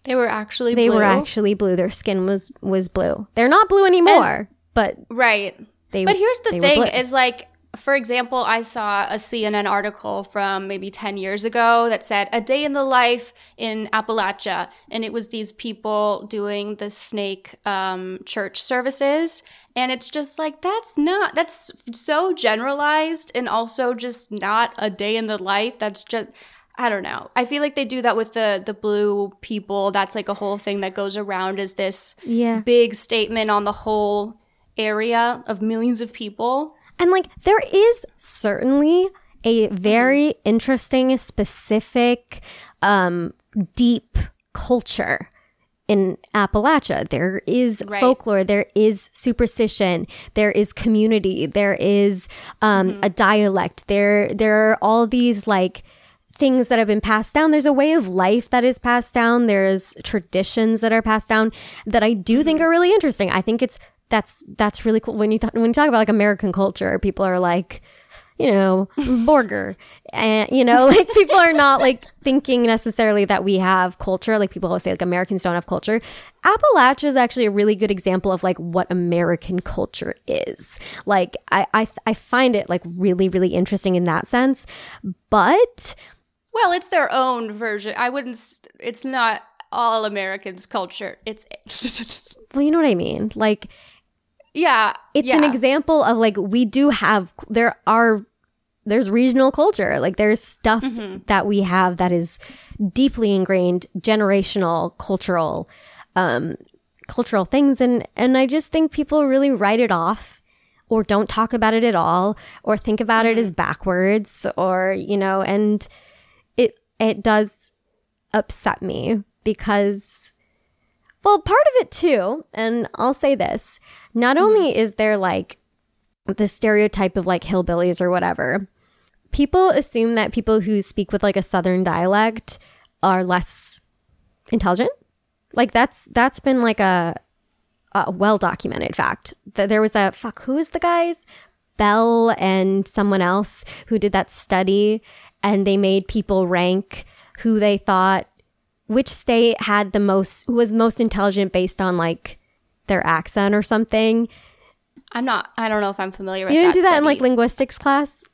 They were actually they blue. were actually blue. Their skin was was blue. They're not blue anymore but right. they But here's the thing: is like, for example, I saw a CNN article from maybe ten years ago that said a day in the life in Appalachia, and it was these people doing the snake um, church services, and it's just like that's not that's so generalized, and also just not a day in the life. That's just. I don't know. I feel like they do that with the the blue people. That's like a whole thing that goes around as this Yeah. big statement on the whole area of millions of people. And like there is certainly a very interesting, specific, um, deep culture in Appalachia. There is Right. folklore, there is superstition, there is community, there is um, a dialect. There there are all these like things that have been passed down. There's a way of life that is passed down. There's traditions that are passed down that I do think are really interesting. I think it's that's that's really cool when you th- when you talk about like American culture. People are like, you know, Borger, and you know, like people are not like thinking necessarily that we have culture. Like people always say like Americans don't have culture. Appalachia is actually a really good example of like what American culture is. Like I I I find it like really really interesting in that sense, but. Well, it's their own version. I wouldn't. It's not all Americans' culture. It's Well, you know what I mean. Like, Yeah. it's yeah. an example of like we do have there are there's regional culture like there's stuff Mm-hmm. that we have that is deeply ingrained generational cultural um cultural things and and i just think people really write it off or don't talk about it at all or think about it Mm-hmm. as backwards or you know and it it does upset me because well part of it too and i'll say this not mm-hmm. only is there like the stereotype of like hillbillies or whatever people assume that people who speak with like a southern dialect are less intelligent. Like that's that's been like a, a well documented fact that there was a fuck who is the guys? Bell and someone else who did that study and they made people rank who they thought which state had the most who was most intelligent based on like their accent or something. I'm not, I don't know if I'm familiar with you didn't that do that in like linguistics class?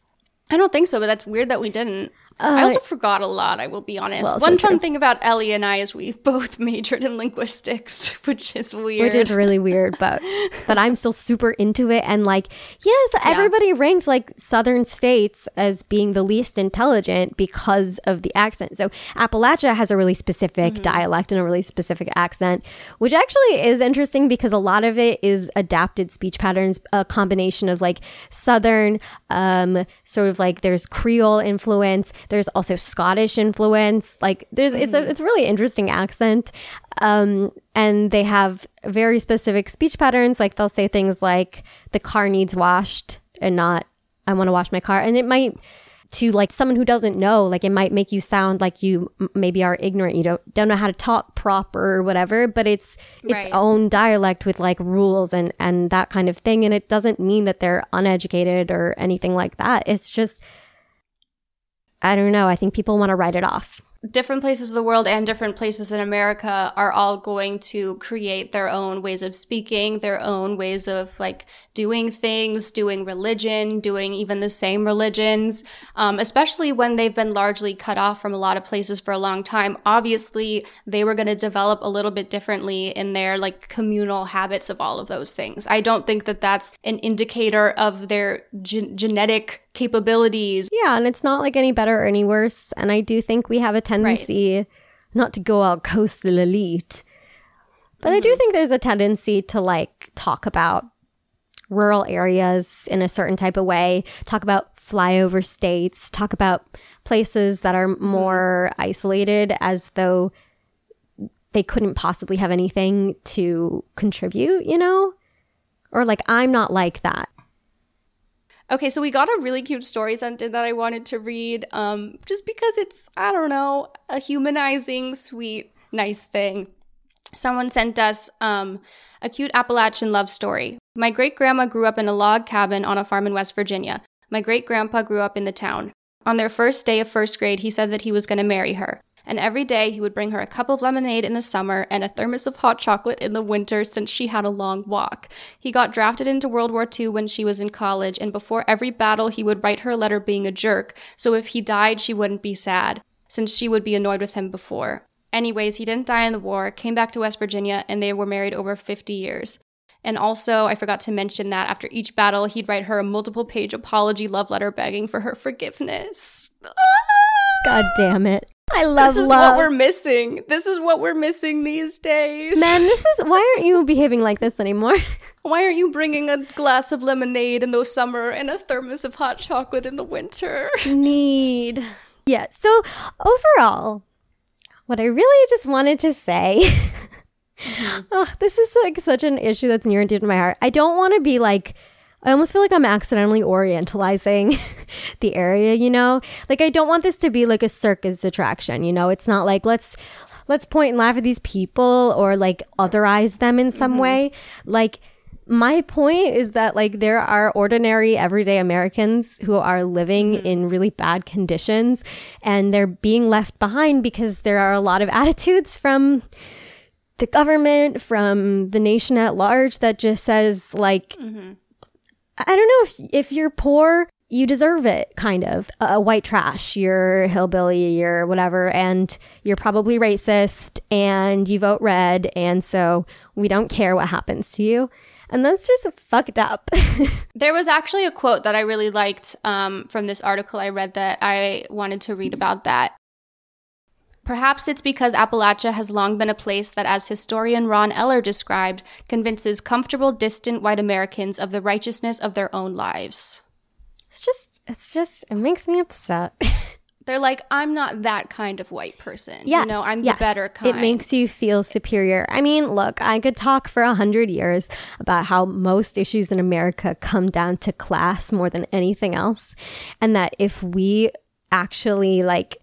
I don't think so, but that's weird that we didn't. I also forgot a lot, I will be honest. Uh, Well, so One fun true. thing about Ellie and I is we've both majored in linguistics, which is weird. which is really weird but but i'm still super into it and like yes everybody ranked like southern states as being the least intelligent because of the accent so appalachia has a really specific dialect and a really specific accent which actually is interesting because a lot of it is adapted speech patterns a combination of like southern um sort of like there's creole influence there's also scottish influence. Like there's it's a it's a really interesting accent. Um and they have very specific speech patterns. Like they'll say things like the car needs washed and not i want to wash my car. And it might to like someone who doesn't know like it might make you sound like you m- maybe are ignorant. You don't don't know how to talk proper or whatever but it's its Right. own dialect with like rules and and that kind of thing. And it doesn't mean that they're uneducated or anything like that. It's just i don't know i think people want to write it off different places of the world and different places in America are all going to create their own ways of speaking, their own ways of like doing things, doing religion, doing even the same religions, um, especially when they've been largely cut off from a lot of places for a long time. Obviously, they were going to develop a little bit differently in their like communal habits of all of those things. I don't think that that's an indicator of their gen- genetic capabilities Yeah, and it's not like any better or any worse. And I do think we have a tendency not to go all coastal elite, but I do mm-hmm. think there's a tendency to like talk about rural areas in a certain type of way, talk about flyover states, talk about places that are mm-hmm. more isolated as though they couldn't possibly have anything to contribute, you know? Or like, I'm not like that. Okay, so we got a really cute story sent in that I wanted to read, um, just because it's, I don't know, a humanizing, sweet, nice thing. Someone sent us um, a cute Appalachian love story. My great grandma grew up in a log cabin on a farm in West Virginia. My great grandpa grew up in the town. On their first day of first grade, he said that he was going to marry her. And every day he would bring her a cup of lemonade in the summer and a thermos of hot chocolate in the winter since she had a long walk. He got drafted into World War II when she was in college, and before every battle, he would write her a letter being a jerk, so if he died, she wouldn't be sad, since she would be annoyed with him before. Anyways, he didn't die in the war, came back to West Virginia, and they were married over 50 years. And also, I forgot to mention that after each battle, he'd write her a multiple page apology love letter begging for her forgiveness. God damn it. I love this is love. what we're missing. This is what we're missing these days. Man, this is why aren't you behaving like this anymore? Why aren't you bringing a glass of lemonade in the summer and a thermos of hot chocolate in the winter? Need. Yeah, so overall, what I really just wanted to say mm-hmm. oh, this is like such an issue that's near and dear to my heart. I don't want to be like I almost feel like I'm accidentally orientalizing the area, you know? Like I don't want this to be like a circus attraction, you know? It's not like let's let's point and laugh at these people or like otherize them in some mm-hmm. way. Like my point is that like there are ordinary everyday Americans who are living mm-hmm. in really bad conditions and they're being left behind because there are a lot of attitudes from the government, from the nation at large that just says like mm-hmm. I don't know if if you're poor, you deserve it, kind of. A white trash, you're hillbilly, you're whatever, and you're probably racist and you vote red. And so we don't care what happens to you. And that's just fucked up. there was actually a quote that I really liked um, from this article I read that I wanted to read about that. Perhaps it's because Appalachia has long been a place that, as historian Ron Eller described, convinces comfortable, distant white Americans of the righteousness of their own lives. It's just, it's just, it makes me upset. They're like, I'm not that kind of white person. Yes, you know, I'm yes. the better kind. It makes you feel superior. I mean, look, I could talk for a hundred years about how most issues in America come down to class more than anything else, and that if we actually like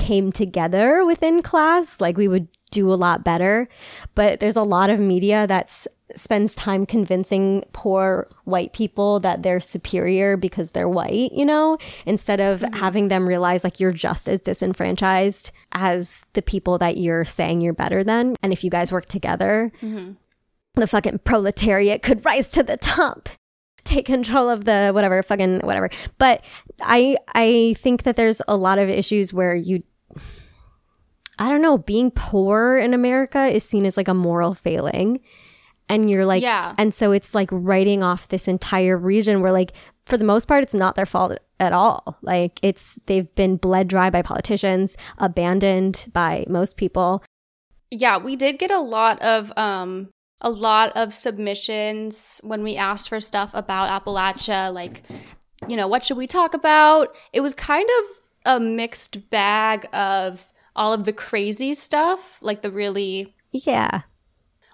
came together within class, like we would do a lot better. But there's a lot of media that's spends time convincing poor white people that they're superior because they're white, you know, instead of mm-hmm. having them realize like you're just as disenfranchised as the people that you're saying you're better than. And if you guys work together, mm-hmm. the fucking proletariat could rise to the top. Take control of the whatever fucking whatever. But I I think that there's a lot of issues where you I don't know, being poor in America is seen as like a moral failing. And you're like yeah. and so it's like writing off this entire region where like for the most part it's not their fault at all. Like it's they've been bled dry by politicians abandoned by most people. Yeah we did get a lot of um a lot of submissions when we asked for stuff about appalachia like you know what should we talk about? It was kind of a mixed bag of all of the crazy stuff like the really yeah.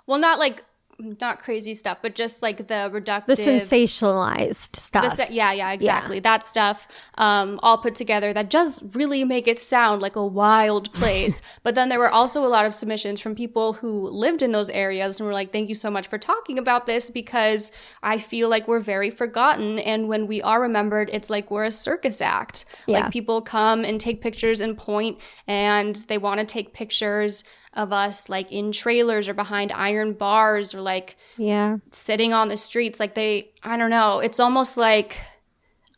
Well not like not crazy stuff, but just like the reductive, the sensationalized stuff. Se- yeah, yeah, exactly. Yeah. That stuff, um, all put together that does really make it sound like a wild place. but then there were also a lot of submissions from people who lived in those areas and were like, "Thank you so much for talking about this because I feel like we're very forgotten, and when we are remembered, it's like we're a circus act. Yeah. Like people come and take pictures and point, and they want to take pictures." Of us like in trailers or behind iron bars or like yeah sitting on the streets like they i don't know it's almost like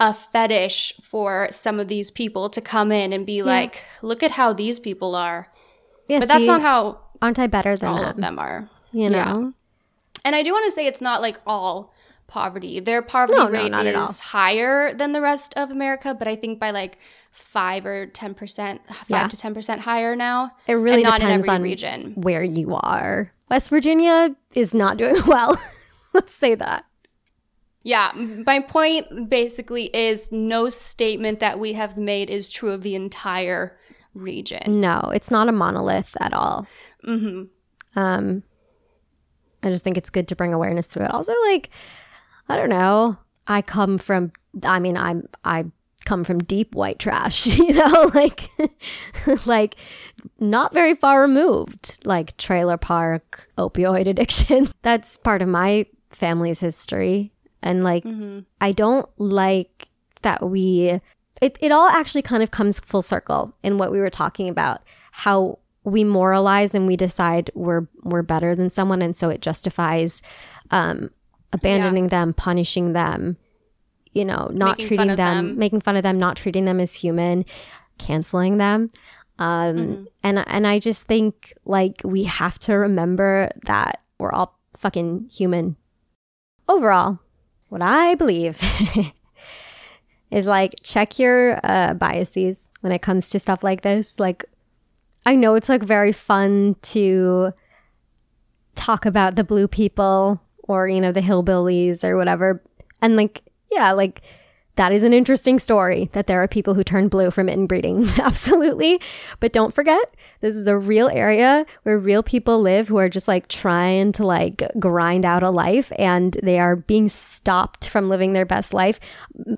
a fetish for some of these people to come in and be yeah. like look at how these people are yeah, but that's not how aren't i better than all them? of them are you know yeah. and i do want to say it's not like all poverty their poverty no, rate no, is higher than the rest of america but i think by like five or ten percent, five yeah. to ten percent higher now. It really depends on region where you are. West Virginia is not doing well. Let's say that. Yeah, my point basically is no statement that we have made is true of the entire region. No, it's not a monolith at all. Mm-hmm. Um, I just think it's good to bring awareness to it. Also, like, I don't know. I come from. I mean, I'm. I come from deep white trash, you know, like like not very far removed, like trailer park, opioid addiction. That's part of my family's history. And like mm-hmm. I don't like that we it, it all actually kind of comes full circle in what we were talking about, how we moralize and we decide we're we're better than someone and so it justifies um abandoning yeah. them, punishing them, you know, not making treating them, them, making fun of them, not treating them as human, canceling them. Um, mm-hmm. and and I just think like we have to remember that we're all fucking human. Overall, what I believe is like check your uh, biases when it comes to stuff like this. Like, I know it's like very fun to talk about the blue people or you know the hillbillies or whatever, and like yeah, like that is an interesting story that there are people who turn blue from inbreeding. Absolutely. But don't forget, this is a real area where real people live who are just like trying to like grind out a life and they are being stopped from living their best life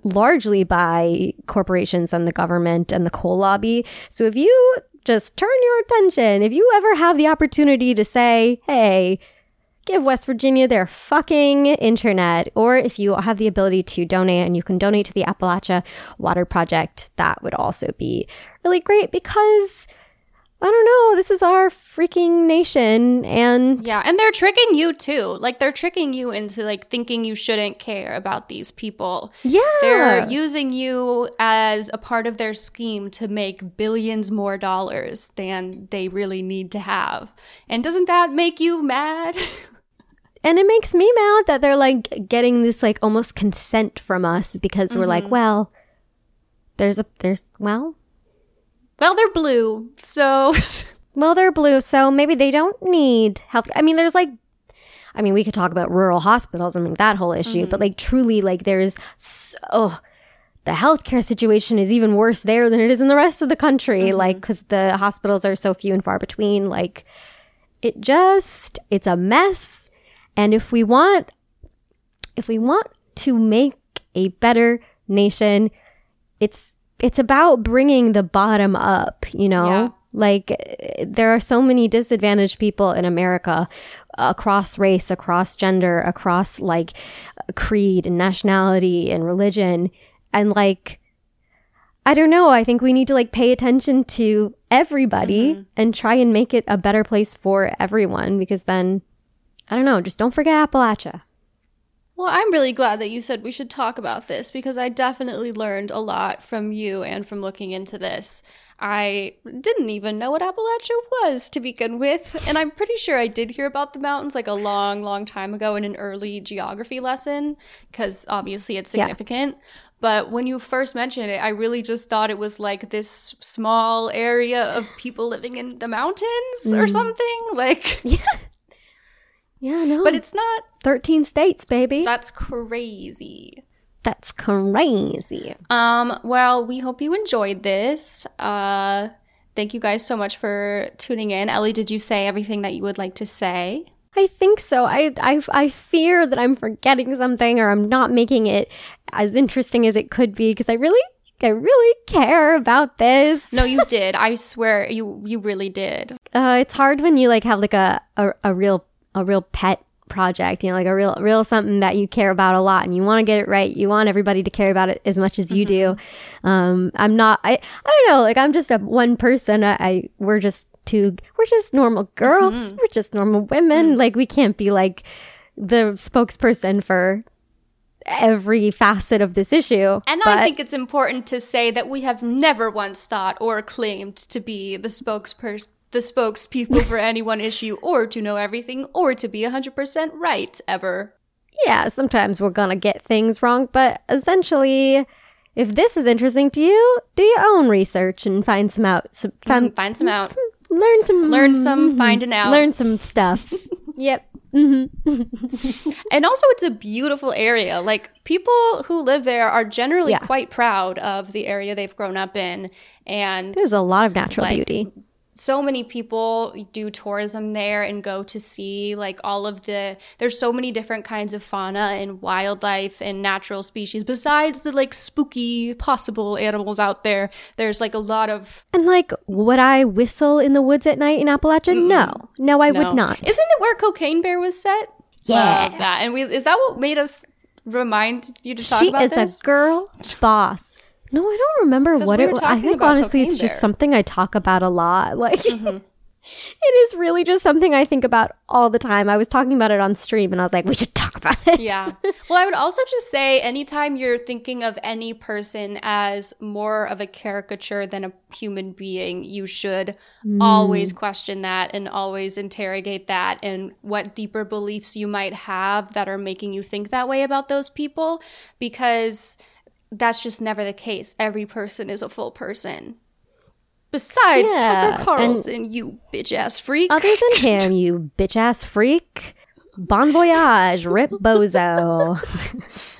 largely by corporations and the government and the coal lobby. So if you just turn your attention, if you ever have the opportunity to say, hey, give West Virginia their fucking internet. Or if you have the ability to donate and you can donate to the Appalachia Water Project, that would also be really great because I don't know, this is our freaking nation and Yeah, and they're tricking you too. Like they're tricking you into like thinking you shouldn't care about these people. Yeah. They're using you as a part of their scheme to make billions more dollars than they really need to have. And doesn't that make you mad? And it makes me mad that they're like getting this like almost consent from us because we're like, mm-hmm. well, there's a there's well, well, they're blue, so. well they're blue, so maybe they don't need health. I mean, there's like I mean, we could talk about rural hospitals and like that whole issue, but mm-hmm. like truly like there's so oh, the healthcare situation is even worse there than it is in the rest of the country mm-hmm. like cuz the hospitals are so few and far between like it just it's a mess and if we want if we want to make a better nation it's it's about bringing the bottom up you know Yeah. like there are so many disadvantaged people in america across race across gender across like creed and nationality and religion and like I don't know. I think we need to like pay attention to everybody mm-hmm. and try and make it a better place for everyone because then I don't know, just don't forget Appalachia. Well, I'm really glad that you said we should talk about this because I definitely learned a lot from you and from looking into this. I didn't even know what Appalachia was to begin with, and I'm pretty sure I did hear about the mountains like a long, long time ago in an early geography lesson because obviously it's Yeah. significant. But when you first mentioned it, I really just thought it was like this small area of people living in the mountains or mm. something. Like, Yeah, no. but it's not. 13 states, baby. That's crazy. That's crazy. Um, well, we hope you enjoyed this. Uh, thank you guys so much for tuning in. Ellie, did you say everything that you would like to say? I think so. I, I, I fear that I'm forgetting something or I'm not making it as interesting as it could be because I really, I really care about this. No, you did. I swear you you really did. uh, it's hard when you like have like a, a, a real a real pet project you know like a real real something that you care about a lot and you want to get it right you want everybody to care about it as much as you do. Mm-hmm. Um i'm not i i don't know like i'm just a one person i, I we're just two we're just normal girls mm-hmm. we're just normal women mm. like we can't be like the spokesperson for every facet of this issue And I think it's important to say that we have never once thought or claimed to be the spokesperson the spokespeople for any one issue or to know everything or to be 100% right ever. yeah, sometimes we're gonna get things wrong, but essentially, if this is interesting to you, do your own research and find some out. Some, mm-hmm, find, Find some out. learn some, Learn some, finding out. learn some stuff. yep. Mm-hmm. And also, it's a beautiful area. Like, people who live there are generally Yeah. quite proud of the area they've grown up in. And There's a lot of natural Like, beauty. So many people do tourism there and go to see like all of the there's so many different kinds of fauna and wildlife and natural species besides the like spooky possible animals out there there's like a lot of And like, would I whistle in the woods at night in Appalachia? No, no, I no. would not. isn't it where cocaine bear was set Yeah. Love that and we is that what made us remind you to talk she about is this a girl boss. No, I don't remember what we it was. I think honestly, it's cocaine just something I talk about a lot. Like, Mm-hmm. it is really just something I think about all the time. I was talking about it on stream, and I was like, we should talk about it. Yeah. Well, I would also just say anytime you're thinking of any person as more of a caricature than a human being, you should always question that and always interrogate that and what deeper beliefs you might have that are making you think that way about those people because that's just never the case. Every person is a full person. Besides Yeah, Tucker and- Carlson, you bitch ass freak. Other than him, you bitch ass freak. Bon voyage, rip bozo.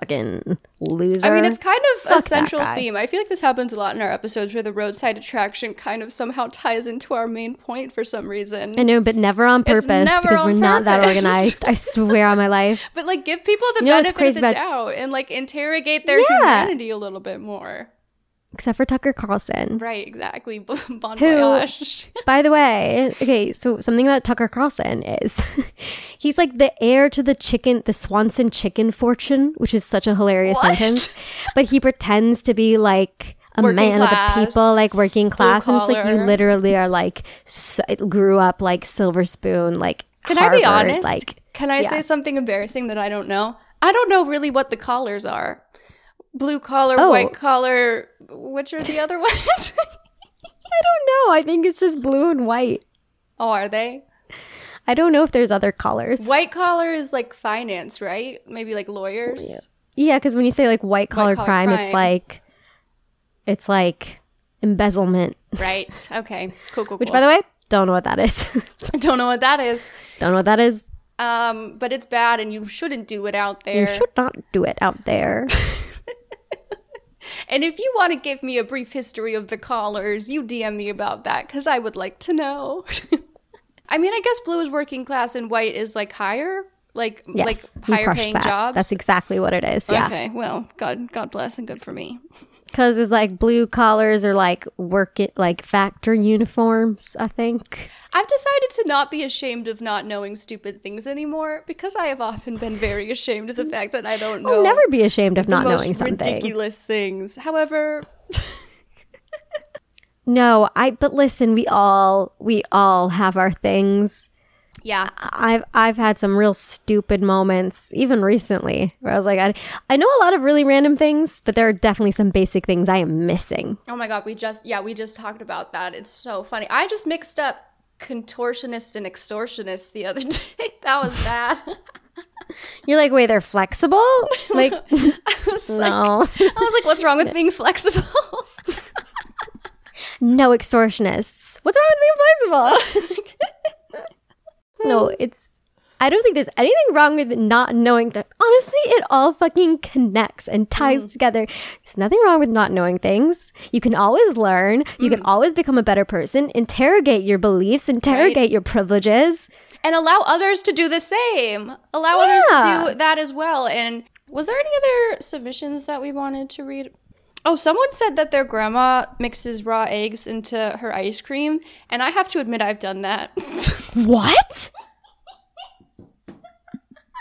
Fucking loser. I mean, it's kind of a Fuck that central theme. I feel like this happens a lot in our episodes where the roadside attraction kind of somehow ties into our main point for some reason. I know, but never on purpose never because on we're not that organized. I swear on my life. but like, give people the You know benefit of the about- doubt and like interrogate their Yeah. humanity a little bit more. Except for Tucker Carlson. Right? Exactly. bon Who- voyage. By the way, okay, so something about Tucker Carlson is he's like the heir to the chicken, the Swanson chicken fortune, which is such a hilarious What? sentence. But he pretends to be like a Working man of the people, like working class, and it's like you literally are like so, grew up like silver spoon, like. Can I be Harvard, honest? Like, Can I yeah. say something embarrassing that I don't know? I don't know really what the collars are. Blue collar, Oh. white collar. Which are the other ones? I don't know. I think it's just blue and white. oh, are they? I don't know if there's other colors. White collar is like finance, right? Maybe like lawyers. Yeah, because when you say like white collar crime, crime. it's like it's like embezzlement. Right. Okay. Cool. Cool. Which, cool. by the way, don't know what that is. I don't know what that is. don't know what that is. Um, but it's bad, and you shouldn't do it out there. You should not do it out there. And if you want to give me a brief history of the collars, you DM me about that because I would like to know. I mean, I guess blue is working class and white is like higher, like Yes, like higher paying that. jobs. That's exactly what it is. Yeah, Okay, well, God, God bless and good for me. Because it's like blue collars or like work it like factory uniforms. I think. I've decided to not be ashamed of not knowing stupid things anymore because I have often been very ashamed of the fact that I don't know. I'll never be ashamed of not knowing something. ridiculous things. However, No, I. But listen, we all we all have our things. Yeah, I've I've had some real stupid moments, even recently, where I was like, I, I know a lot of really random things, but there are definitely some basic things I am missing. Oh my god, we just yeah, we just talked about that. It's so funny. I just mixed up contortionist and extortionist the other day. that was bad. You're like, wait, they're flexible? Like, I was like no, I was like, what's wrong with being flexible? no extortionists. What's wrong with being flexible? No, it's. I don't think there's anything wrong with not knowing that. Honestly, it all fucking connects and ties mm. together. There's nothing wrong with not knowing things. You can always learn. You can mm. always become a better person. Interrogate your beliefs. Interrogate your privileges. and allow others to do the same. Allow others to do that as well. And was there any other submissions that we wanted to read? Oh, someone said that their grandma mixes raw eggs into her ice cream, and I have to admit I've done that. What?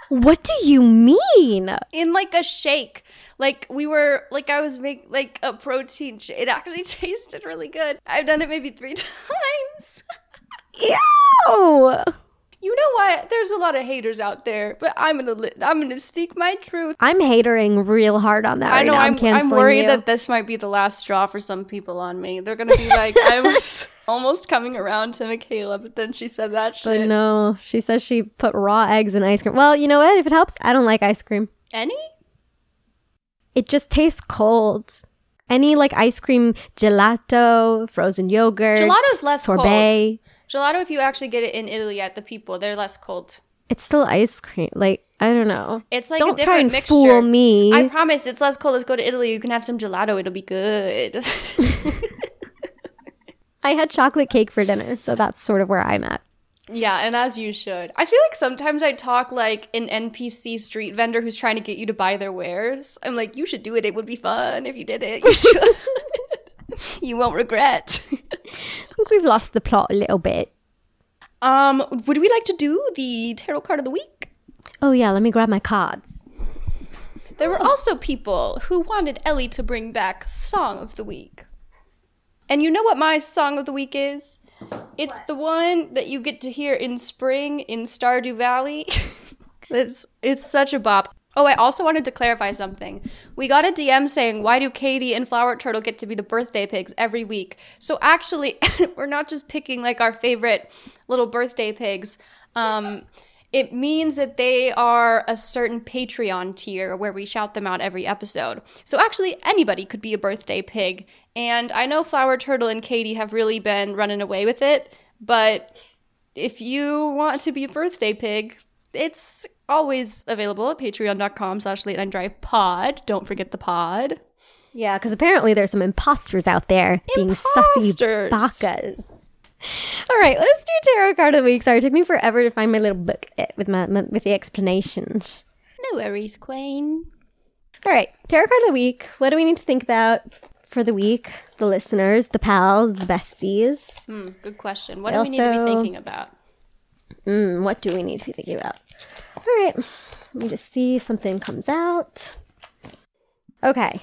what do you mean? in like a shake. Like we were like I was make like a protein shake. It actually tasted really good. I've done it maybe three times. Ew. You know what? There's a lot of haters out there, but I'm gonna li- I'm gonna speak my truth. I'm hatering real hard on that. I right know now. I'm I'm canceling worried you. that this might be the last straw for some people on me. They're gonna be like, I was almost coming around to Michaela, but then she said that But shit. no, she says she put raw eggs in ice cream. Well, you know what? If it helps, I don't like ice cream. Any? It just tastes cold. Any like ice cream, gelato, frozen yogurt, Gelato's less sorbet. Gelato, if you actually get it in Italy at the people, they're less cold. It's still ice cream. Like I don't know. It's like don't a try different and mixture. fool me. I promise it's less cold. Let's go to Italy. You can have some gelato. It'll be good. I had chocolate cake for dinner, so that's sort of where I'm at. yeah, and as you should. I feel like sometimes I talk like an NPC street vendor who's trying to get you to buy their wares. I'm like, you should do it. It would be fun if you did it. You should. you won't regret. I think we've lost the plot a little bit. Um, would we like to do the tarot card of the week? Oh yeah, let me grab my cards. There were also people who wanted Ellie to bring back Song of the Week. And you know what my Song of the Week is? It's the one that you get to hear in spring in Stardew Valley. it's it's such a bop. Oh, I also wanted to clarify something. We got a DM saying, "Why do Katie and Flower Turtle get to be the birthday pigs every week?" So actually, we're not just picking like our favorite little birthday pigs. Um, it means that they are a certain Patreon tier where we shout them out every episode. So actually, anybody could be a birthday pig. And I know Flower Turtle and Katie have really been running away with it, but if you want to be a birthday pig, it's always available at patreon.com slash late night drive pod. Don't forget the pod. Yeah, because apparently there's some imposters out there being sussy Imposters. bacas. All right, let's do tarot card of the week. Sorry, it took me forever to find my little book eh, with my, my with the explanations. No worries, Queen. All right, tarot card of the week. What do we need to think about for the week? The listeners, the pals, the besties. Hmm, good question. What I do we need to be thinking about? Mm, what do we need to be thinking about? All right, let me just see if something comes out. Okay,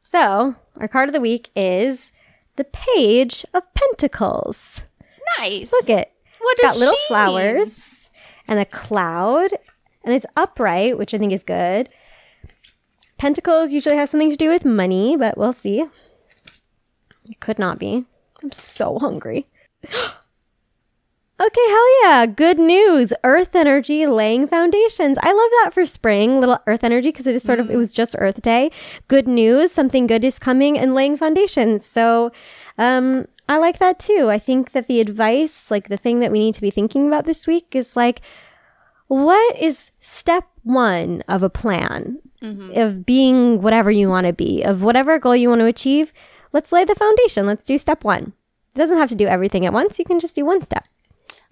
So, our card of the week is the Page of Pentacles. Nice. Look at it. What it's got little she- flowers and a cloud, and it's upright, which I think is good. Pentacles usually has something to do with money, but we'll see. It could not be. I'm so hungry. Okay, hell yeah. Good news. Earth energy laying foundations. I love that for spring, little earth energy, because it is sort of, it was just Earth Day. Good news. Something good is coming and laying foundations. So, um, I like that too. I think that the advice, like the thing that we need to be thinking about this week is like, what is step one of a plan of being whatever you want to be, of whatever goal you want to achieve? Let's lay the foundation. Let's do step one. It doesn't have to do everything at once. You can just do one step.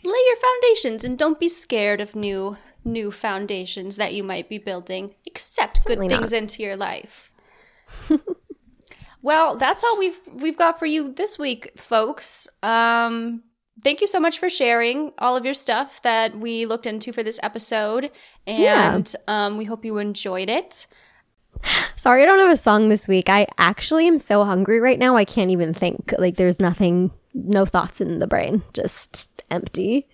Lay your foundations and don't be scared of new new foundations that you might be building. Accept good not. things into your life. well, that's all we've we've got for you this week, folks. Um thank you so much for sharing all of your stuff that we looked into for this episode Yeah. and um we hope you enjoyed it. Sorry, I don't have a song this week. I actually am so hungry right now. I can't even think. Like, there's nothing, no thoughts in the brain, just empty.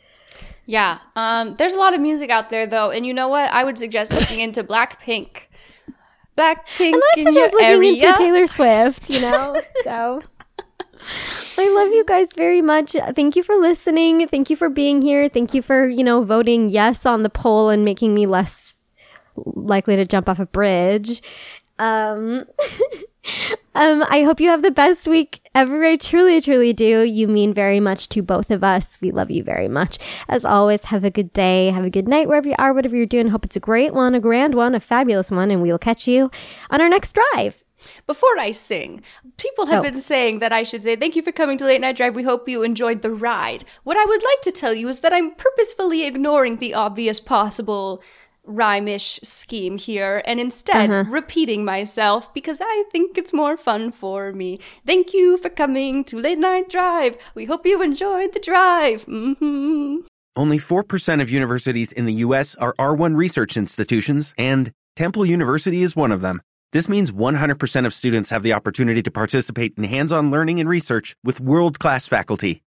Yeah. Um, there's a lot of music out there though, and you know what? I would suggest looking into Blackpink. Blackpink And in that's your looking area. into Taylor Swift, you know? so. I love you guys very much. Thank you for listening. Thank you for being here. Thank you for, you know, voting yes on the poll and making me less likely to jump off a bridge. Um, um, I hope you have the best week ever. I truly, truly do. You mean very much to both of us. We love you very much. As always, have a good day. Have a good night wherever you are, whatever you're doing. Hope it's a great one, a grand one, a fabulous one, and we will catch you on our next drive. Before I sing, people have Oh. been saying that I should say, Thank you for coming to Late Night Drive. We hope you enjoyed the ride. What I would like to tell you is that I'm purposefully ignoring the obvious possible rhyme-ish scheme here and instead Uh-huh. repeating myself because I think it's more fun for me. Thank you for coming to Late Night Drive. We hope you enjoyed the drive. hmm Only 4% of universities in the U.S. are R1 research institutions, and Temple University is one of them. This means 100% of students have the opportunity to participate in hands on learning and research with world class faculty.